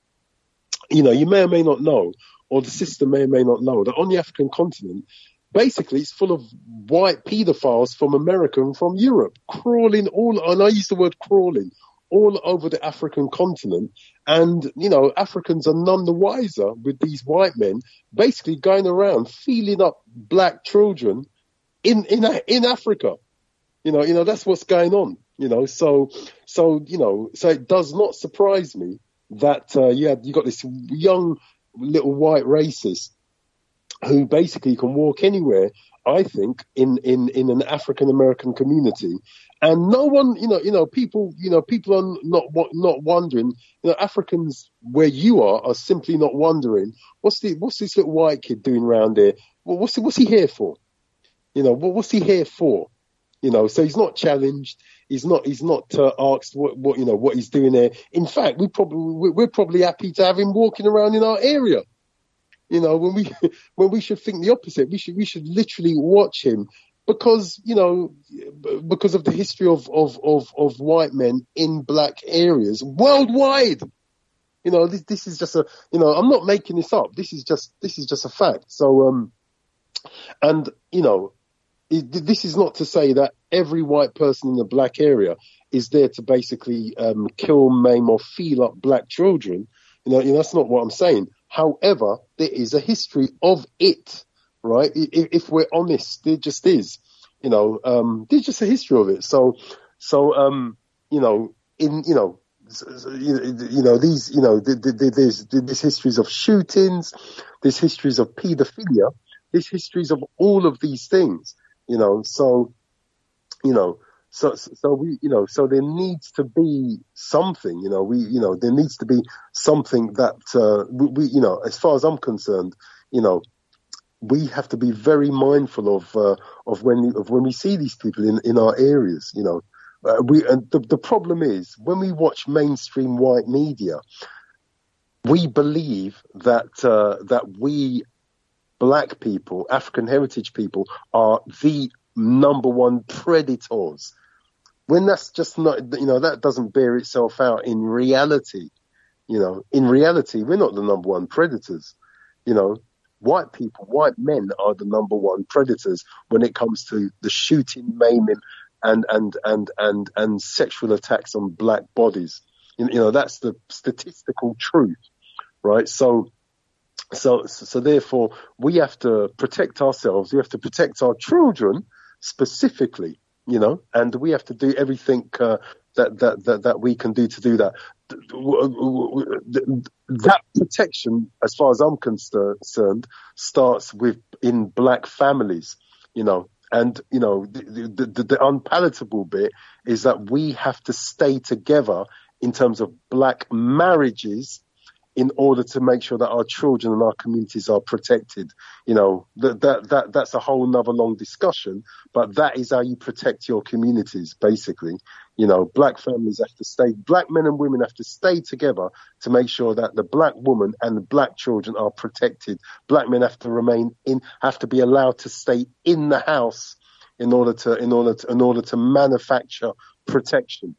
You know, you may or may not know, or the system may or may not know that on the African continent, basically it's full of white paedophiles from America and from Europe crawling all, and I use the word crawling all over the African continent. And, you know, Africans are none the wiser with these white men basically going around feeling up black children in, in, in Africa. You know, you know, that's what's going on, you know, so, so, you know, so it does not surprise me that, uh, yeah, you got this young little white racist who basically can walk anywhere, I think, in, in, in an African American community. And no one, you know, you know, people, you know, people are not not wondering. You know, Africans where you are are simply not wondering what's the what's this little white kid doing around there? Well, what's he, what's he here for? You know, what, what's he here for? You know, so he's not challenged. He's not. He's not uh, asked what, what you know what he's doing there. In fact, we probably we're probably happy to have him walking around in our area. You know, when we when we should think the opposite, we should we should literally watch him because you know because of the history of of of, of white men in black areas worldwide. You know, this this is just a you know I'm not making this up. This is just this is just a fact. So um, and you know, this is not to say that every white person in the black area is there to basically um, kill, maim, or feel up black children. You know, you know, that's not what I'm saying. However, there is a history of it, right? If, we're honest, there just is. You know, um, there's just a history of it. So, so um, you know, in you know, you know these you know there's there's histories of shootings, there's histories of paedophilia, there's histories of all of these things. You know, so you know, so so we you know so there needs to be something. You know, we you know there needs to be something that uh, we, we you know as far as I'm concerned, you know we have to be very mindful of uh, of when of when we see these people in in our areas. You know, uh, we and the the problem is when we watch mainstream white media, we believe that uh, that we black people, African heritage people, are the number one predators. When that's just not, you know, that doesn't bear itself out in reality. You know, in reality, we're not the number one predators. You know, white people, white men are the number one predators when it comes to the shooting, maiming, and and and and and sexual attacks on black bodies. You, know, that's the statistical truth, right? So, so so therefore, we have to protect ourselves. We have to protect our children specifically, you know, and we have to do everything uh, that, that that that we can do to do that. That protection, as far as I'm concerned, starts with in black families, you know, and you know the, the, the, the unpalatable bit is that we have to stay together in terms of black marriages in order to make sure that our children and our communities are protected. You know, that, that, that, that's a whole nother long discussion, but that is how you protect your communities, basically. You know, black families have to stay, black men and women have to stay together to make sure that the black woman and the black children are protected. Black men have to remain in, have to be allowed to stay in the house in order to, in order to, in order to manufacture protection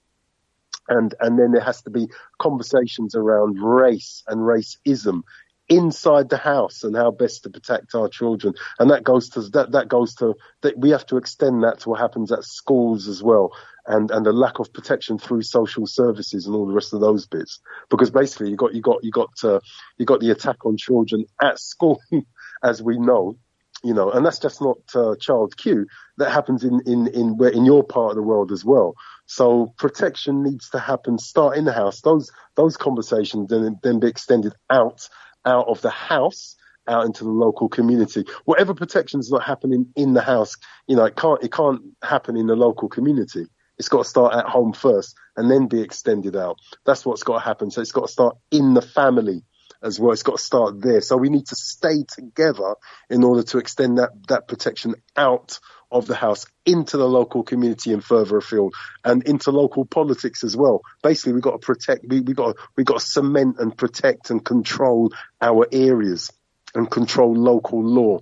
and and then there has to be conversations around race and racism inside the house and how best to protect our children and that goes to that that goes to that we have to extend that to what happens at schools as well and and the lack of protection through social services and all the rest of those bits because basically you got you got you got uh, you got the attack on children at school as we know you know, and that's just not uh, child Q. That happens in in in where in your part of the world as well. So protection needs to happen. Start in the house. Those those conversations then then be extended out out of the house out into the local community. Whatever protection is not happening in the house, you know, it can't it can't happen in the local community. It's got to start at home first and then be extended out. That's what's got to happen. So it's got to start in the family as well. It's got to start there. So we need to stay together in order to extend that, that protection out of the house into the local community and further afield and into local politics as well. Basically, we've got to protect, we, we got, we got to cement and protect and control our areas and control local law.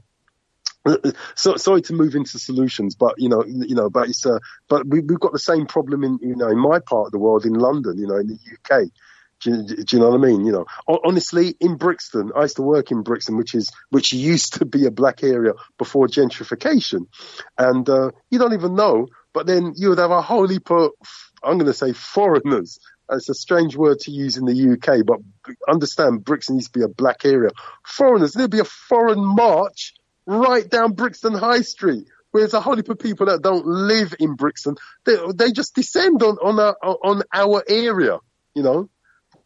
So sorry to move into solutions, but you know, you know, but it's uh, but we, we've got the same problem in you know in my part of the world in London, you know, in the UK. Do, do, you know what I mean? You know, honestly, in Brixton, I used to work in Brixton, which is which used to be a black area before gentrification, and uh, you don't even know. But then you would have a whole heap of, I'm going to say, foreigners. It's a strange word to use in the UK, but understand Brixton used to be a black area. Foreigners, there'd be a foreign march right down Brixton High Street where there's a whole heap of people that don't live in Brixton. They, they just descend on on, our, on our area, you know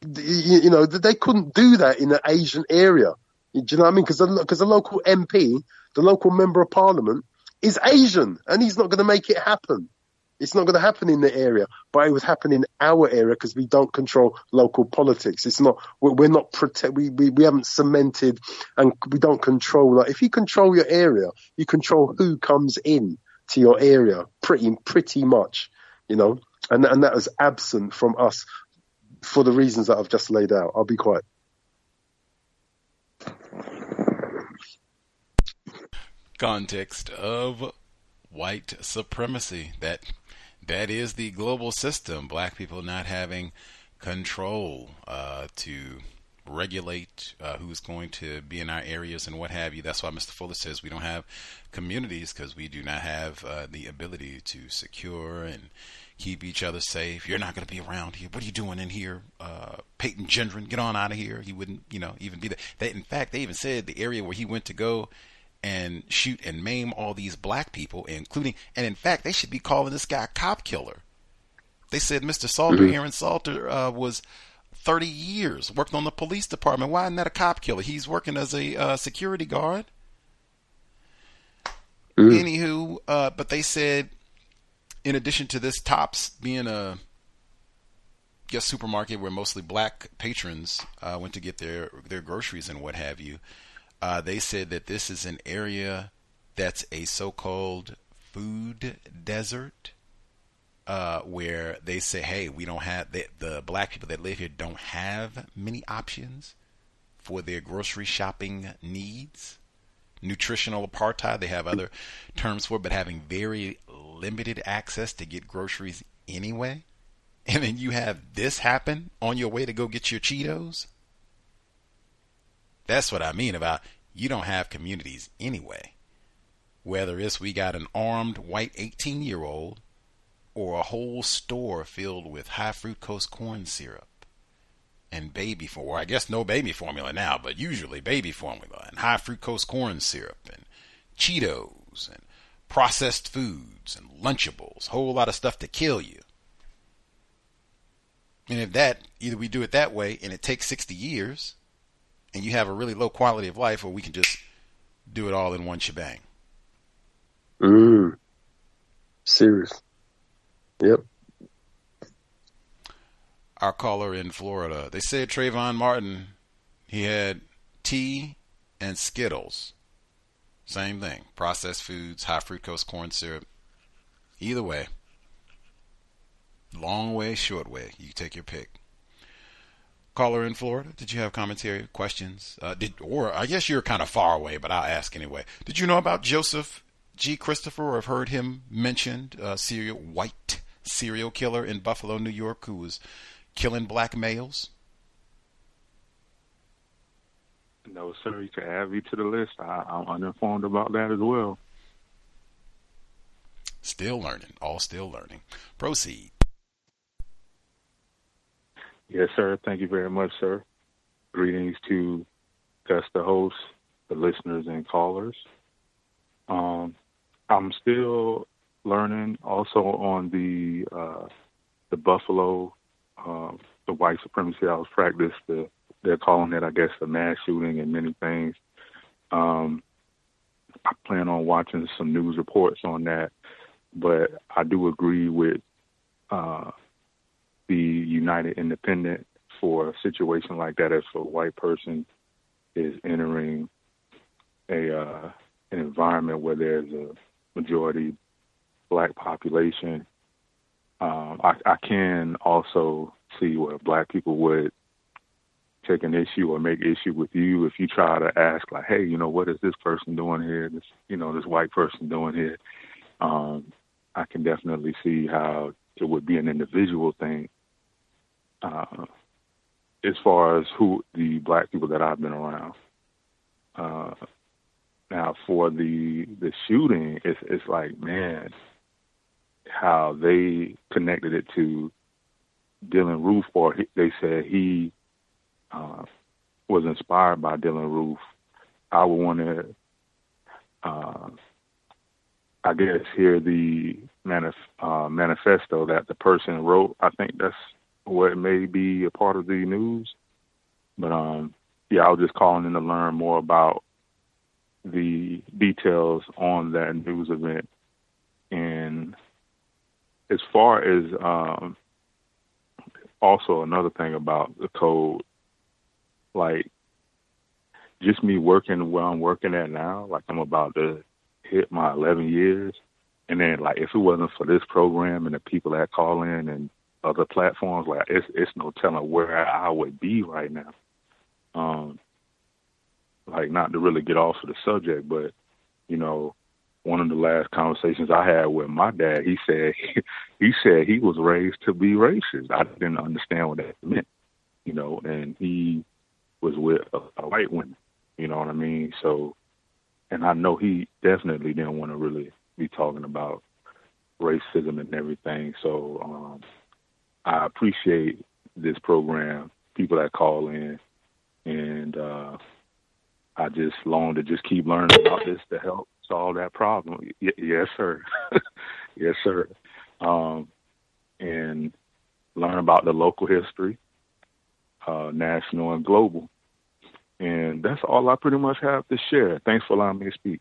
you, know, they couldn't do that in an Asian area. Do you know what I mean? Because the, cause the local MP, the local member of parliament, is Asian, and he's not going to make it happen. It's not going to happen in the area, but it would happen in our area because we don't control local politics. It's not we're not protect we, we we haven't cemented and we don't control. Like if you control your area, you control who comes in to your area pretty pretty much, you know. And and that is absent from us for the reasons that I've just laid out. I'll be quiet. Context of white supremacy. That that is the global system. Black people not having control uh, to regulate uh, who's going to be in our areas and what have you. That's why Mr. Fuller says we don't have communities because we do not have uh, the ability to secure and keep each other safe. You're not going to be around here. What are you doing in here? Uh, Payton Gendron, get on out of here. He wouldn't, you know, even be there. They, in fact, they even said the area where he went to go and shoot and maim all these black people, including, and in fact, they should be calling this guy a cop killer. They said Mr. Salter, mm-hmm. Aaron Salter, uh, was 30 years, worked on the police department. Why isn't that a cop killer? He's working as a uh, security guard. Mm. Anywho, uh, but they said, in addition to this, Tops being a guess supermarket where mostly black patrons uh, went to get their their groceries and what have you, uh, they said that this is an area that's a so-called food desert uh, where they say, hey, we don't have the, the black people that live here don't have many options for their grocery shopping needs. Nutritional apartheid, they have other terms for it, but having very limited access to get groceries anyway. And then you have this happen on your way to go get your Cheetos. That's what I mean about you don't have communities anyway. Whether it's we got an armed white 18 year old or a whole store filled with high fructose corn syrup and baby formula. I guess no baby formula now, but usually baby formula and high fructose corn syrup and Cheetos and processed foods and Lunchables, whole lot of stuff to kill you. And if that, either we do it that way and it takes 60 years and you have a really low quality of life, or we can just do it all in one shebang. Mm. Serious. Yep. Our caller in Florida. They said Trayvon Martin, he had tea and Skittles. Same thing. Processed foods, high fructose corn syrup. Either way. Long way, short way. You take your pick. Caller in Florida, did you have commentary, questions? Uh, did or I guess you're kind of far away, but I'll ask anyway. Did you know about Joseph G. Christopher, or have heard him mentioned? Uh, serial white serial killer in Buffalo, New York, who was killing black males? No, sir. You can add me to the list. I, I'm uninformed about that as well. Still learning. All still learning. Proceed. Yes, sir. Thank you very much, sir. Greetings to Gus, the host, the listeners, and callers. Um, I'm still learning also on the uh, the Buffalo, uh, the white supremacy that was practiced. The, they're calling it, I guess, a mass shooting and many things. Um, I plan on watching some news reports on that, but I do agree with uh, the United Independent for a situation like that. If a white person is entering a uh, an environment where there's a majority black population, um, I, I can also see where black people would take an issue or make issue with you if you try to ask like, hey, you know, what is this person doing here? This, you know, this white person doing here. Um, I can definitely see how it would be an individual thing. Uh, as far as who the black people that I've been around. Uh, now for the the shooting, it's it's like man, how they connected it to Dylann Roof, or he, they said he uh, was inspired by Dylann Roof. I would want to, uh, I guess, hear the manif- uh, manifesto that the person wrote. I think that's what may be a part of the news. But um, yeah, I was just calling in to learn more about the details on that news event and as far as um, also another thing about the code, like just me working where I'm working at now, like I'm about to hit my 11 years. And then, like, if it wasn't for this program and the people that call in and other platforms, like, it's it's no telling where I would be right now. Um, like, not to really get off of the subject, but you know, one of the last conversations I had with my dad, he said he said he was raised to be racist. I didn't understand what that meant, you know, and he was with a, a white woman, you know what I mean? So, and I know he definitely didn't want to really be talking about racism and everything. So, um, I appreciate this program, people that call in, and uh, I just long to just keep learning about this to help solve that problem. Y- yes, sir. yes, sir. Um, and learn about the local history, uh, national and global. And that's all I pretty much have to share. Thanks for allowing me to speak.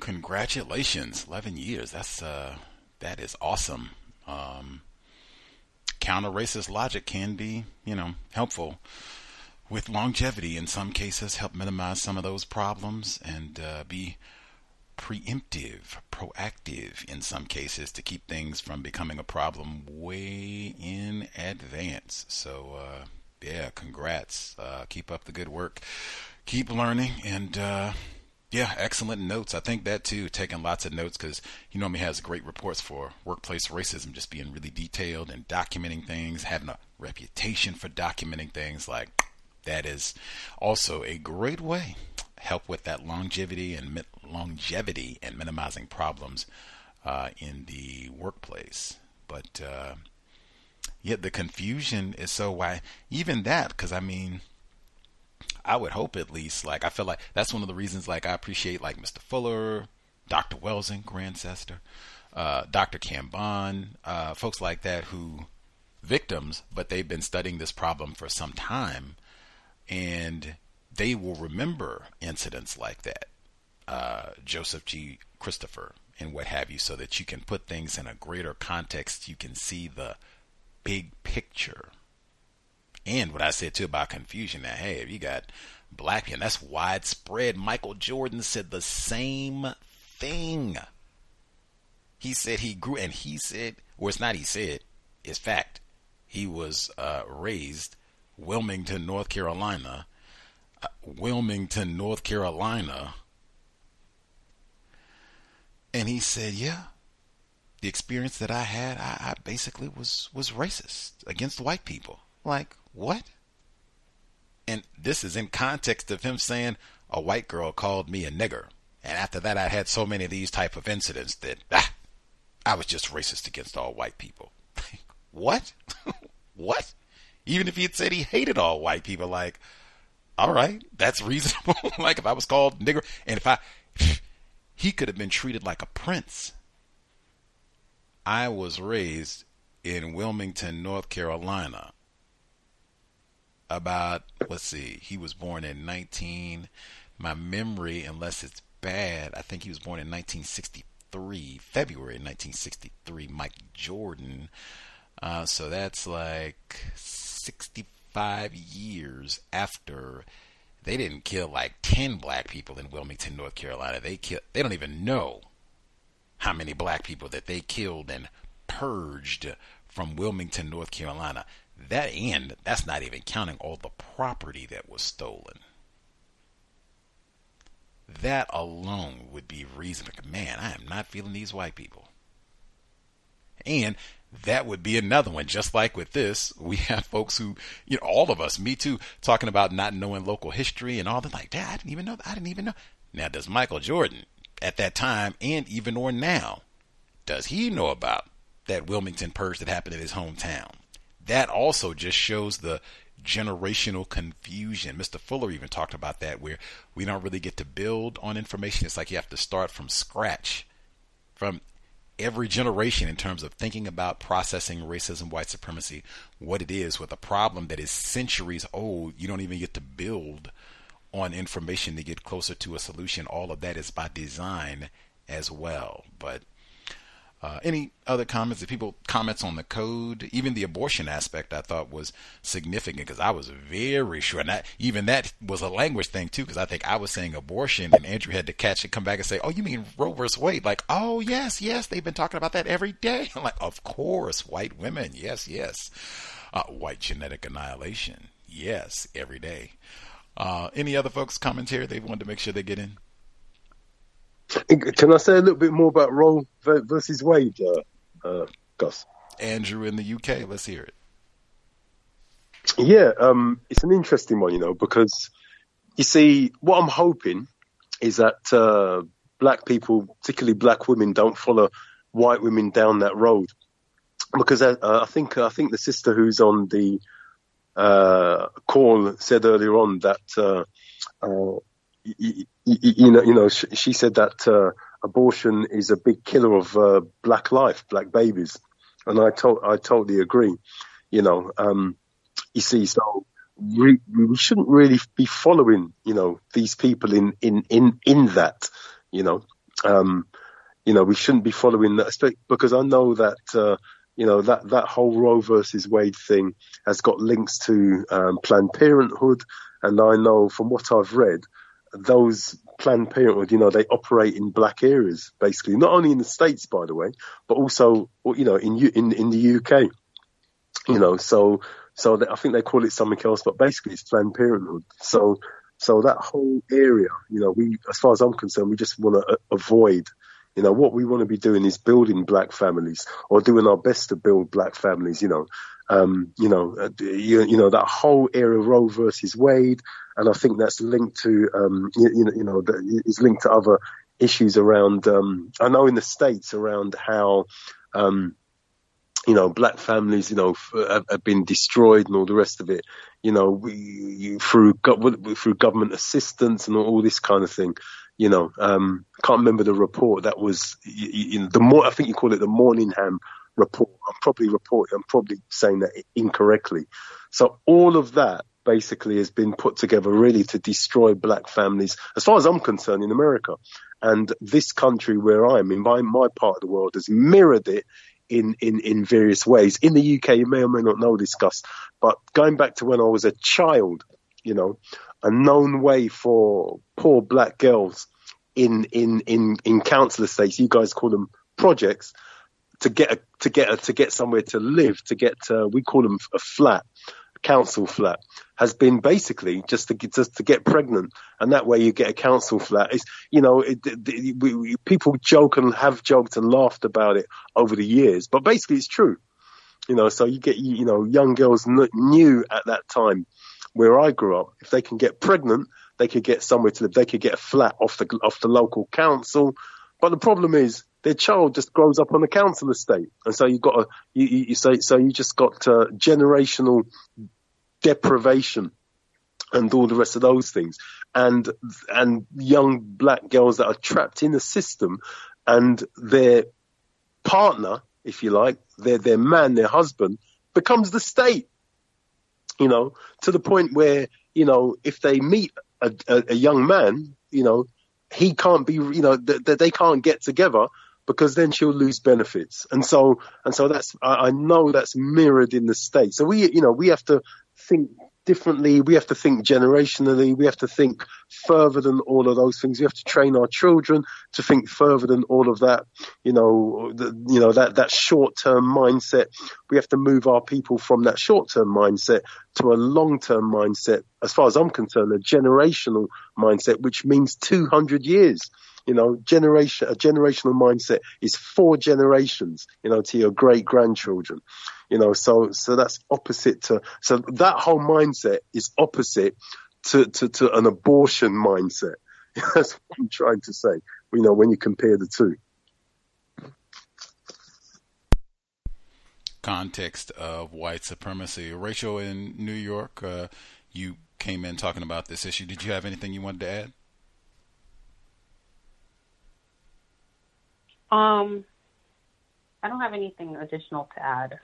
Congratulations, eleven years. That's uh, that is awesome. Um, counter racist logic can be, you know, helpful with longevity in some cases, help minimize some of those problems and uh, be preemptive, proactive in some cases to keep things from becoming a problem way in advance. So, uh, yeah, congrats. Uh, keep up the good work. Keep learning and, uh, yeah, excellent notes. I think that too, taking lots of notes because he normally has great reports for workplace racism, just being really detailed and documenting things, having a reputation for documenting things like that is also a great way help with that longevity and longevity and minimizing problems uh, in the workplace. But uh, yet the confusion is so why even that because I mean I would hope at least like I feel like that's one of the reasons like I appreciate like Mr. Fuller, Dr. Welsing, Grandcester, uh, Dr. Kambon, uh, folks like that who victims, but they've been studying this problem for some time, and they will remember incidents like that, uh, Joseph G. Christopher and what have you, so that you can put things in a greater context. You can see the big picture and what I said too about confusion. Now, hey, if you got black people, that's widespread. Michael Jordan said the same thing. He said he grew, and he said, or it's not he said, it's fact. He was uh, raised Wilmington, North Carolina. Uh, Wilmington, North Carolina. And he said, yeah, the experience that I had, I, I basically was was racist against white people. Like, what? And this is in context of him saying a white girl called me a nigger. And after that, I had so many of these type of incidents that ah, I was just racist against all white people. what? what? Even if he had said he hated all white people, like, all right, that's reasonable. like if I was called nigger, and if I, he could have been treated like a prince. I was raised in Wilmington, North Carolina about let's see, he was born in 19. My memory, unless it's bad, I think he was born in 1963, February 1963. Mike Jordan. Uh, so that's like 65 years after they didn't kill like 10 black people in Wilmington, North Carolina. They kill, they don't even know how many black people that they killed and purged from Wilmington, North Carolina. That end, that's not even counting all the property that was stolen. That alone would be reason man, I am not feeling these white people. And that would be another one. Just like with this, we have folks who, you know, all of us, me too, talking about not knowing local history and all that. Like, Dad, I didn't even know. I didn't even know. Now, does Michael Jordan at that time and even or now, does he know about that Wilmington purge that happened in his hometown? that also just shows the generational confusion. Mr. Fuller even talked about that, where we don't really get to build on information. It's like you have to start from scratch, from every generation in terms of thinking about processing racism, white supremacy, what it is with a problem that is centuries old. You don't even get to build on information to get closer to a solution. All of that is by design as well. But uh, any other comments? If people comments on the code, even the abortion aspect, I thought was significant because I was very sure, and that, even that was a language thing too, because I think I was saying abortion, and Andrew had to catch it, come back and say, "Oh, you mean Roe versus Wade?" Like, "Oh, yes, yes, they've been talking about that every day." I'm like, "Of course, white women, yes, yes, uh, white genetic annihilation, yes, every day." Uh, any other folks commentary they wanted to make sure they get in? Can I say a little bit more about Roe versus Wade, uh, uh, Gus? Andrew in the UK, let's hear it. Yeah, um, it's an interesting one, you know, because you see, what I'm hoping is that uh, black people, particularly black women, don't follow white women down that road. Because uh, I think I think the sister who's on the uh, call said earlier on that uh, uh, you, you, know you know she, said that uh, abortion is a big killer of uh, black life, black babies, and I to- I totally agree. You know, um, you see, so we, we shouldn't really be following, you know, these people in, in, in, in that, you know, um, you know, we shouldn't be following that because I know that, uh, you know, that, that whole Roe versus Wade thing has got links to, um, Planned Parenthood. And I know from what I've read, those Planned Parenthood, you know, they operate in black areas, basically, not only in the States, by the way, but also, you know, in, in, in the UK, you know, so, so I think they call it something else, but basically it's Planned Parenthood. So, so that whole area, you know, we, as far as I'm concerned, we just want to uh, avoid. You know, what we want to be doing is building black families or doing our best to build black families, you know. Um, you know, uh, you, you, know, that whole area Roe versus Wade. And I think that's linked to, um, you, you, know, you know, is linked to other issues around, um, I know in the States around how, um, you know, black families, you know, have, have, been destroyed and all the rest of it, you know, we, through through government assistance and all this kind of thing. You know, um, can't remember the report that was, you, you know, the more I think you call it the Moynihan report. I'm probably reporting, I'm probably saying that incorrectly. So all of that basically has been put together really to destroy black families, as far as I'm concerned, in America. And this country where I am in, my, my part of the world, has mirrored it in, in, in various ways. In the UK, you may or may not know this, Gus, but going back to when I was a child, you know, a known way for poor black girls in, in, in, in council estates, you guys call them projects, to get a, to get a, to get somewhere to live, to get, uh, we call them a flat, council flat has been basically just to just to get pregnant, and that way you get a council flat. It's you know it, it, we, we, people joke and have joked and laughed about it over the years, but basically it's true. You know, so you get you know young girls knew at that time where I grew up if they can get pregnant, they could get somewhere to live. They could get a flat off the off the local council. But the problem is their child just grows up on the council estate, and so you've got a you, you, you say so you just got uh, generational deprivation and all the rest of those things. And and young black girls that are trapped in the system and their partner if you like their their man their husband becomes the state. You know to the point where you know if they meet a, a, a young man you know he can't be you know that th- they can't get together because then she'll lose benefits. And so and so that's I, I know that's mirrored in the state. So we you know we have to think differently. We have to think generationally. We have to think further than all of those things. We have to train our children to think further than all of that. You know, the, you know that that short term mindset. We have to move our people from that short term mindset to a long term mindset. As far as I'm concerned, a generational mindset, which means 200 years. You know, generation a generational mindset is four generations. You know, to your great grandchildren. You know, so so that's opposite to so that whole mindset is opposite to to, to an abortion mindset. that's what I'm trying to say. You know, when you compare the two. Context of white supremacy. Rachel in New York, uh, you came in talking about this issue. Did you have anything you wanted to add? Um, I don't have anything additional to add.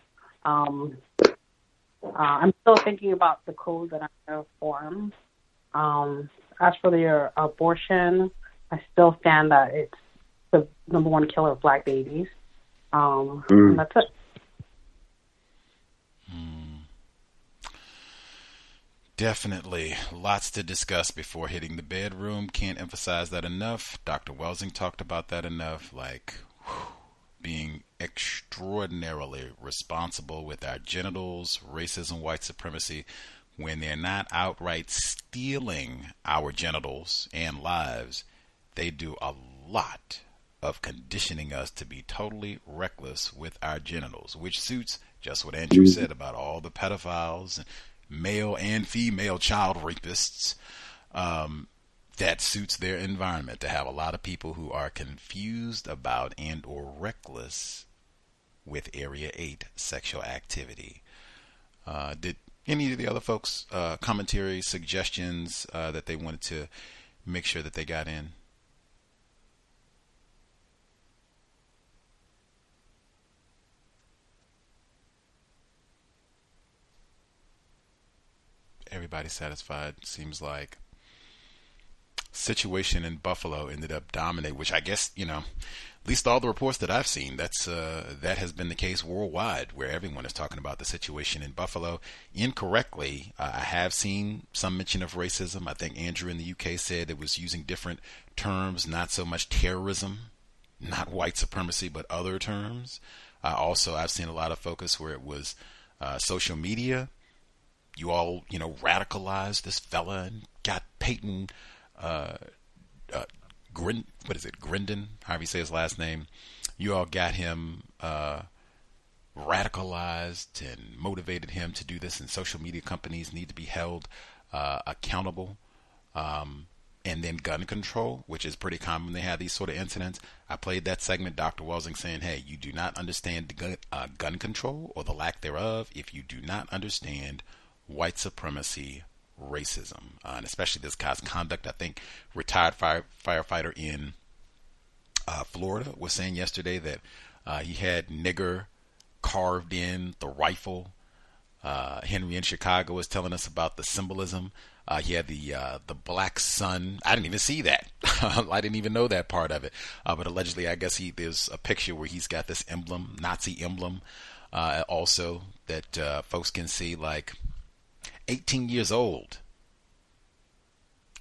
Um, uh, I'm still thinking about the code that I'm going to form. Um, as for the abortion, I still stand that it's the number one killer of black babies. Um, mm. That's it. Hmm. Definitely. Lots to discuss before hitting the bedroom. Can't emphasize that enough. Dr. Welsing talked about that enough. Like, whew, being extraordinarily responsible with our genitals, racism, white supremacy. when they're not outright stealing our genitals and lives, they do a lot of conditioning us to be totally reckless with our genitals, which suits just what Andrew said about all the pedophiles, male and female child rapists. Um, that suits their environment to have a lot of people who are confused about and or reckless with area 8 sexual activity. Uh, did any of the other folks uh, commentary suggestions uh, that they wanted to make sure that they got in? Everybody satisfied seems like situation in Buffalo ended up dominating, which I guess you know, at least all the reports that I've seen, that's uh, that has been the case worldwide, where everyone is talking about the situation in Buffalo. Incorrectly, uh, I have seen some mention of racism. I think Andrew in the UK said it was using different terms, not so much terrorism, not white supremacy, but other terms. Uh, also, I've seen a lot of focus where it was uh, social media. You all, you know, radicalized this fella and got Payton uh, uh, Grin, what is it, Grindon, however you say his last name. You all got him uh, radicalized and motivated him to do this, and social media companies need to be held uh, accountable. Um, and then gun control, which is pretty common. They have these sort of incidents. I played that segment, Dr. Welsing saying, "Hey, you do not understand gun, uh, gun control or the lack thereof if you do not understand white supremacy racism, uh, and especially this guy's conduct. I think retired fire, firefighter in uh, Florida was saying yesterday that uh, he had nigger carved in the rifle. Uh, Henry in Chicago was telling us about the symbolism. Uh, he had the uh, the black sun. I didn't even see that. I didn't even know that part of it. but allegedly, I guess he there's a picture where he's got this emblem, Nazi emblem, also that folks can see like 18 years old.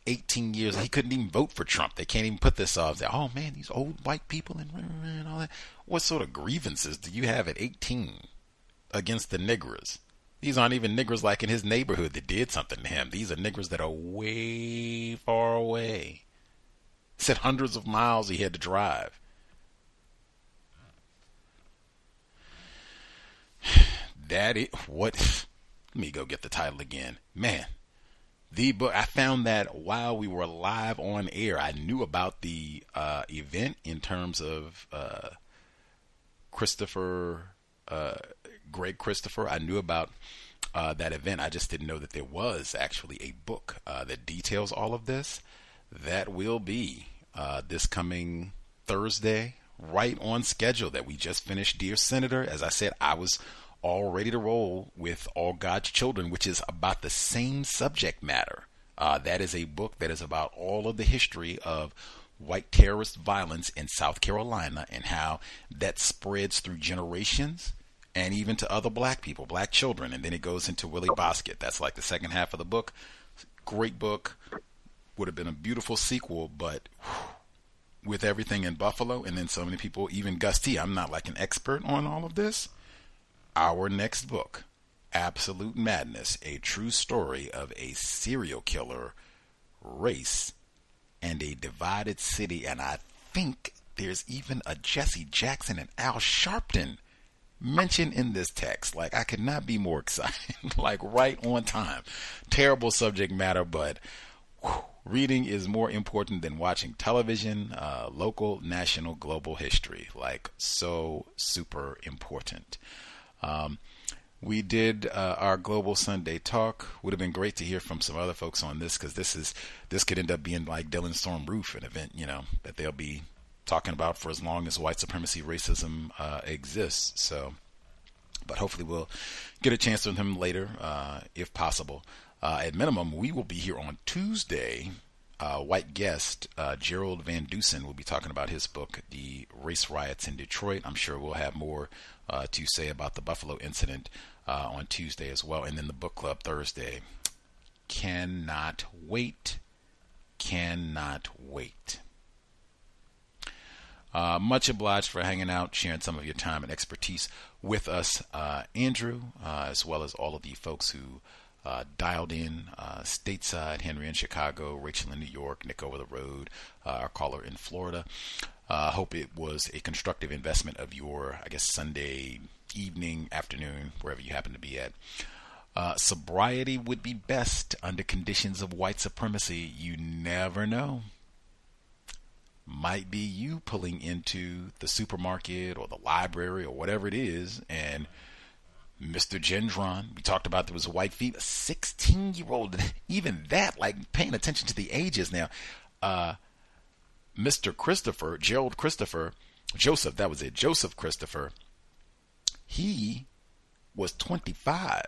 18 years. He couldn't even vote for Trump. They can't even put this off. Oh man, these old white people and, and all that. What sort of grievances do you have at 18 against the niggers? These aren't even niggers like in his neighborhood that did something to him. These are niggers that are way far away. Said hundreds of miles he had to drive. That it what me go get the title again. Man, the book I found that while we were live on air, I knew about the uh, event in terms of uh, Christopher, uh, Greg Christopher. I knew about uh, that event. I just didn't know that there was actually a book uh, that details all of this. That will be uh, this coming Thursday, right on schedule. That we just finished, dear Senator. As I said, I was all ready to roll with All God's Children, which is about the same subject matter. Uh, that is a book that is about all of the history of white terrorist violence in South Carolina and how that spreads through generations and even to other black people, black children. And then it goes into Willie Bosket. That's like the second half of the book. Great book. Would have been a beautiful sequel, but whew, with everything in Buffalo and then so many people, even Gus T. I'm not like an expert on all of this our next book, Absolute Madness A True Story of a Serial Killer, Race, and a Divided City. And I think there's even a Jesse Jackson and Al Sharpton mentioned in this text. Like, I could not be more excited. like, right on time. Terrible subject matter, but. Whew, reading is more important than watching television, uh, local, national, global history. Like, so super important. Um, we did uh, our global Sunday talk. Would have been great to hear from some other folks on this because this is this could end up being like Dylann Storm Roof, an event you know that they'll be talking about for as long as white supremacy racism uh, exists. So, but hopefully we'll get a chance with him later uh, if possible. Uh, at minimum, we will be here on Tuesday. Uh, white guest uh, Gerald Van Dusen will be talking about his book, The Race Riots in Detroit. I'm sure we'll have more uh, to say about the Buffalo incident uh, on Tuesday as well, and then the book club Thursday. Cannot wait. Cannot wait. Uh, much obliged for hanging out, sharing some of your time and expertise with us, uh, Andrew, as well as all of the folks who uh, dialed in uh, stateside, Henry in Chicago, Rachel in New York, Nick over the road, uh, our caller in Florida. I hope it was a constructive investment of your, I guess, Sunday evening, afternoon, wherever you happen to be at. Uh, sobriety would be best under conditions of white supremacy. You never know. Might be you pulling into the supermarket or the library or whatever it is, and Mr. Gendron, we talked about there was a white female, 16 year old, even that, like paying attention to the ages now. Uh, Mr. Christopher, Gerald Christopher, Joseph, that was it, Joseph Christopher, he was 25.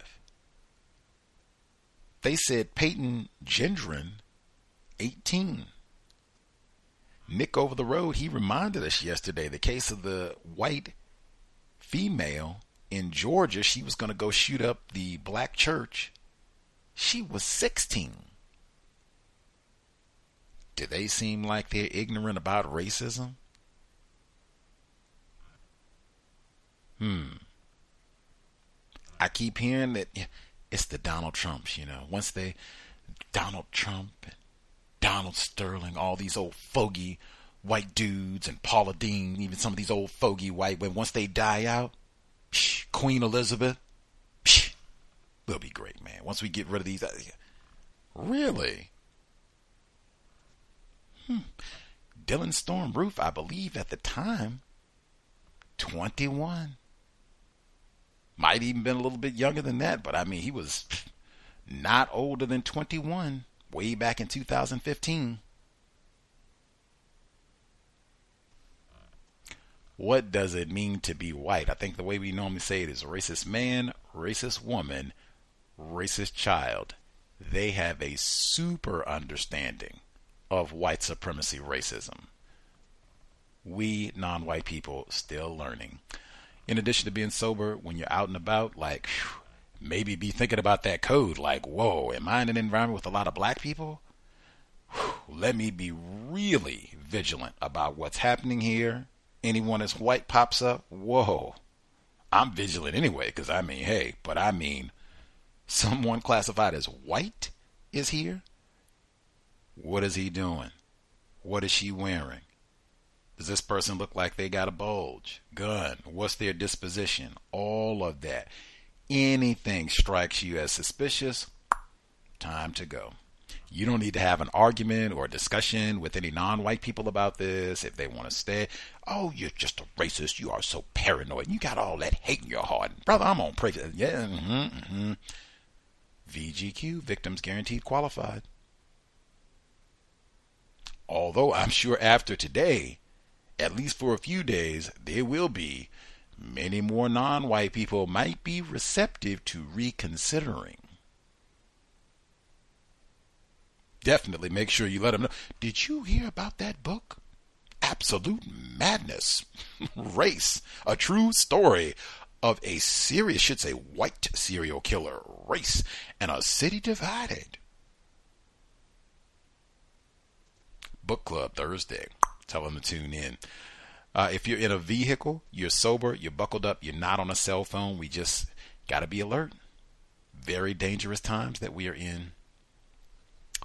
They said Payton Gendron, 18. Nick over the road, he reminded us yesterday the case of the white female in Georgia. She was going to go shoot up the black church. She was 16. Do they seem like they're ignorant about racism? Hmm. I keep hearing that it's the Donald Trumps, you know. Once they, Donald Trump and Donald Sterling, all these old fogey white dudes, and Paula Deen, even some of these old fogey white women, once they die out, psh, Queen Elizabeth, psh, we'll be great, man. Once we get rid of these. Uh, really? Hmm. Dylann Storm Roof, I believe at the time, 21. Might even been a little bit younger than that, but I mean, he was not older than 21 way back in 2015. What does it mean to be white? I think the way we normally say it is racist man, racist woman, racist child. They have a super understanding of white supremacy racism. We non white people still learning in addition to being sober, when you're out and about, like maybe be thinking about that code. Like, whoa, am I in an environment with a lot of black people? Let me be really vigilant about what's happening here. Anyone that's white pops up, whoa. I'm vigilant anyway, because I mean, hey, but I mean, someone classified as white is here. What is he doing? What is she wearing? Does this person look like they got a bulge? Gun? What's their disposition? All of that. Anything strikes you as suspicious, time to go. You don't need to have an argument or a discussion with any non white people about this if they want to stay. Oh, you're just a racist. You are so paranoid. You got all that hate in your heart. Brother, I'm on pray. Yeah. Mm-hmm, mm-hmm. VGQ, victims guaranteed qualified. Although I'm sure after today, at least for a few days, there will be many more non white people might be receptive to reconsidering. Definitely make sure you let them know. Did you hear about that book? Absolute Madness. Race. A true story of a serious, should say white serial killer, race, and a city divided. Book Club Thursday. Tell them to tune in. Uh, if you're in a vehicle, you're sober, you're buckled up, you're not on a cell phone, we just got to be alert. Very dangerous times that we are in.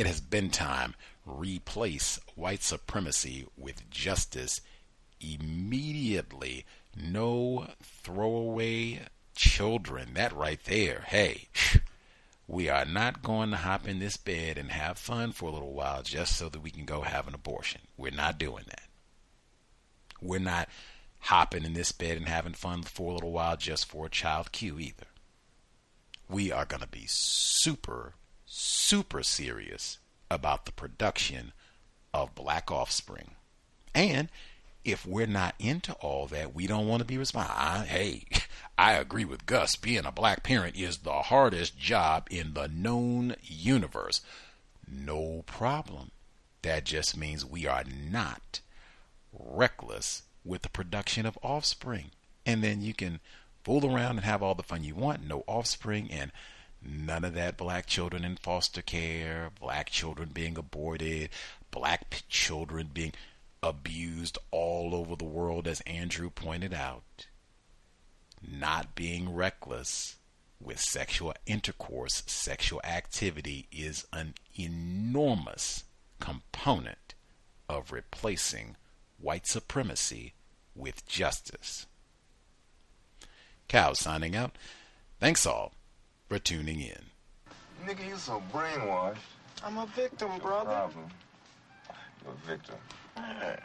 It has been time. Replace white supremacy with justice immediately. No throwaway children. That right there. Hey, we are not going to hop in this bed and have fun for a little while just so that we can go have an abortion. We're not doing that. We're not hopping in this bed and having fun for a little while just for a child cue either. We are going to be super, super serious about the production of black offspring. And if we're not into all that, we don't want to be responsible. Hey, I agree with Gus. Being a black parent is the hardest job in the known universe. No problem. That just means we are not reckless with the production of offspring. And then you can fool around and have all the fun you want. No offspring and none of that black children in foster care, black children being aborted, black children being abused all over the world, as Andrew pointed out. Not being reckless with sexual intercourse, sexual activity is an enormous component of replacing white supremacy with justice. Cow signing out. Thanks all for tuning in. Nigga, you so brainwashed. I'm a victim, brother. Problem. You're a victim. Yeah.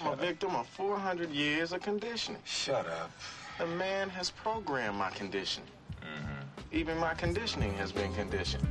I'm a victim of 400 years of conditioning. Shut up. The man has programmed my conditioning. Mm-hmm. Even my conditioning has been conditioned.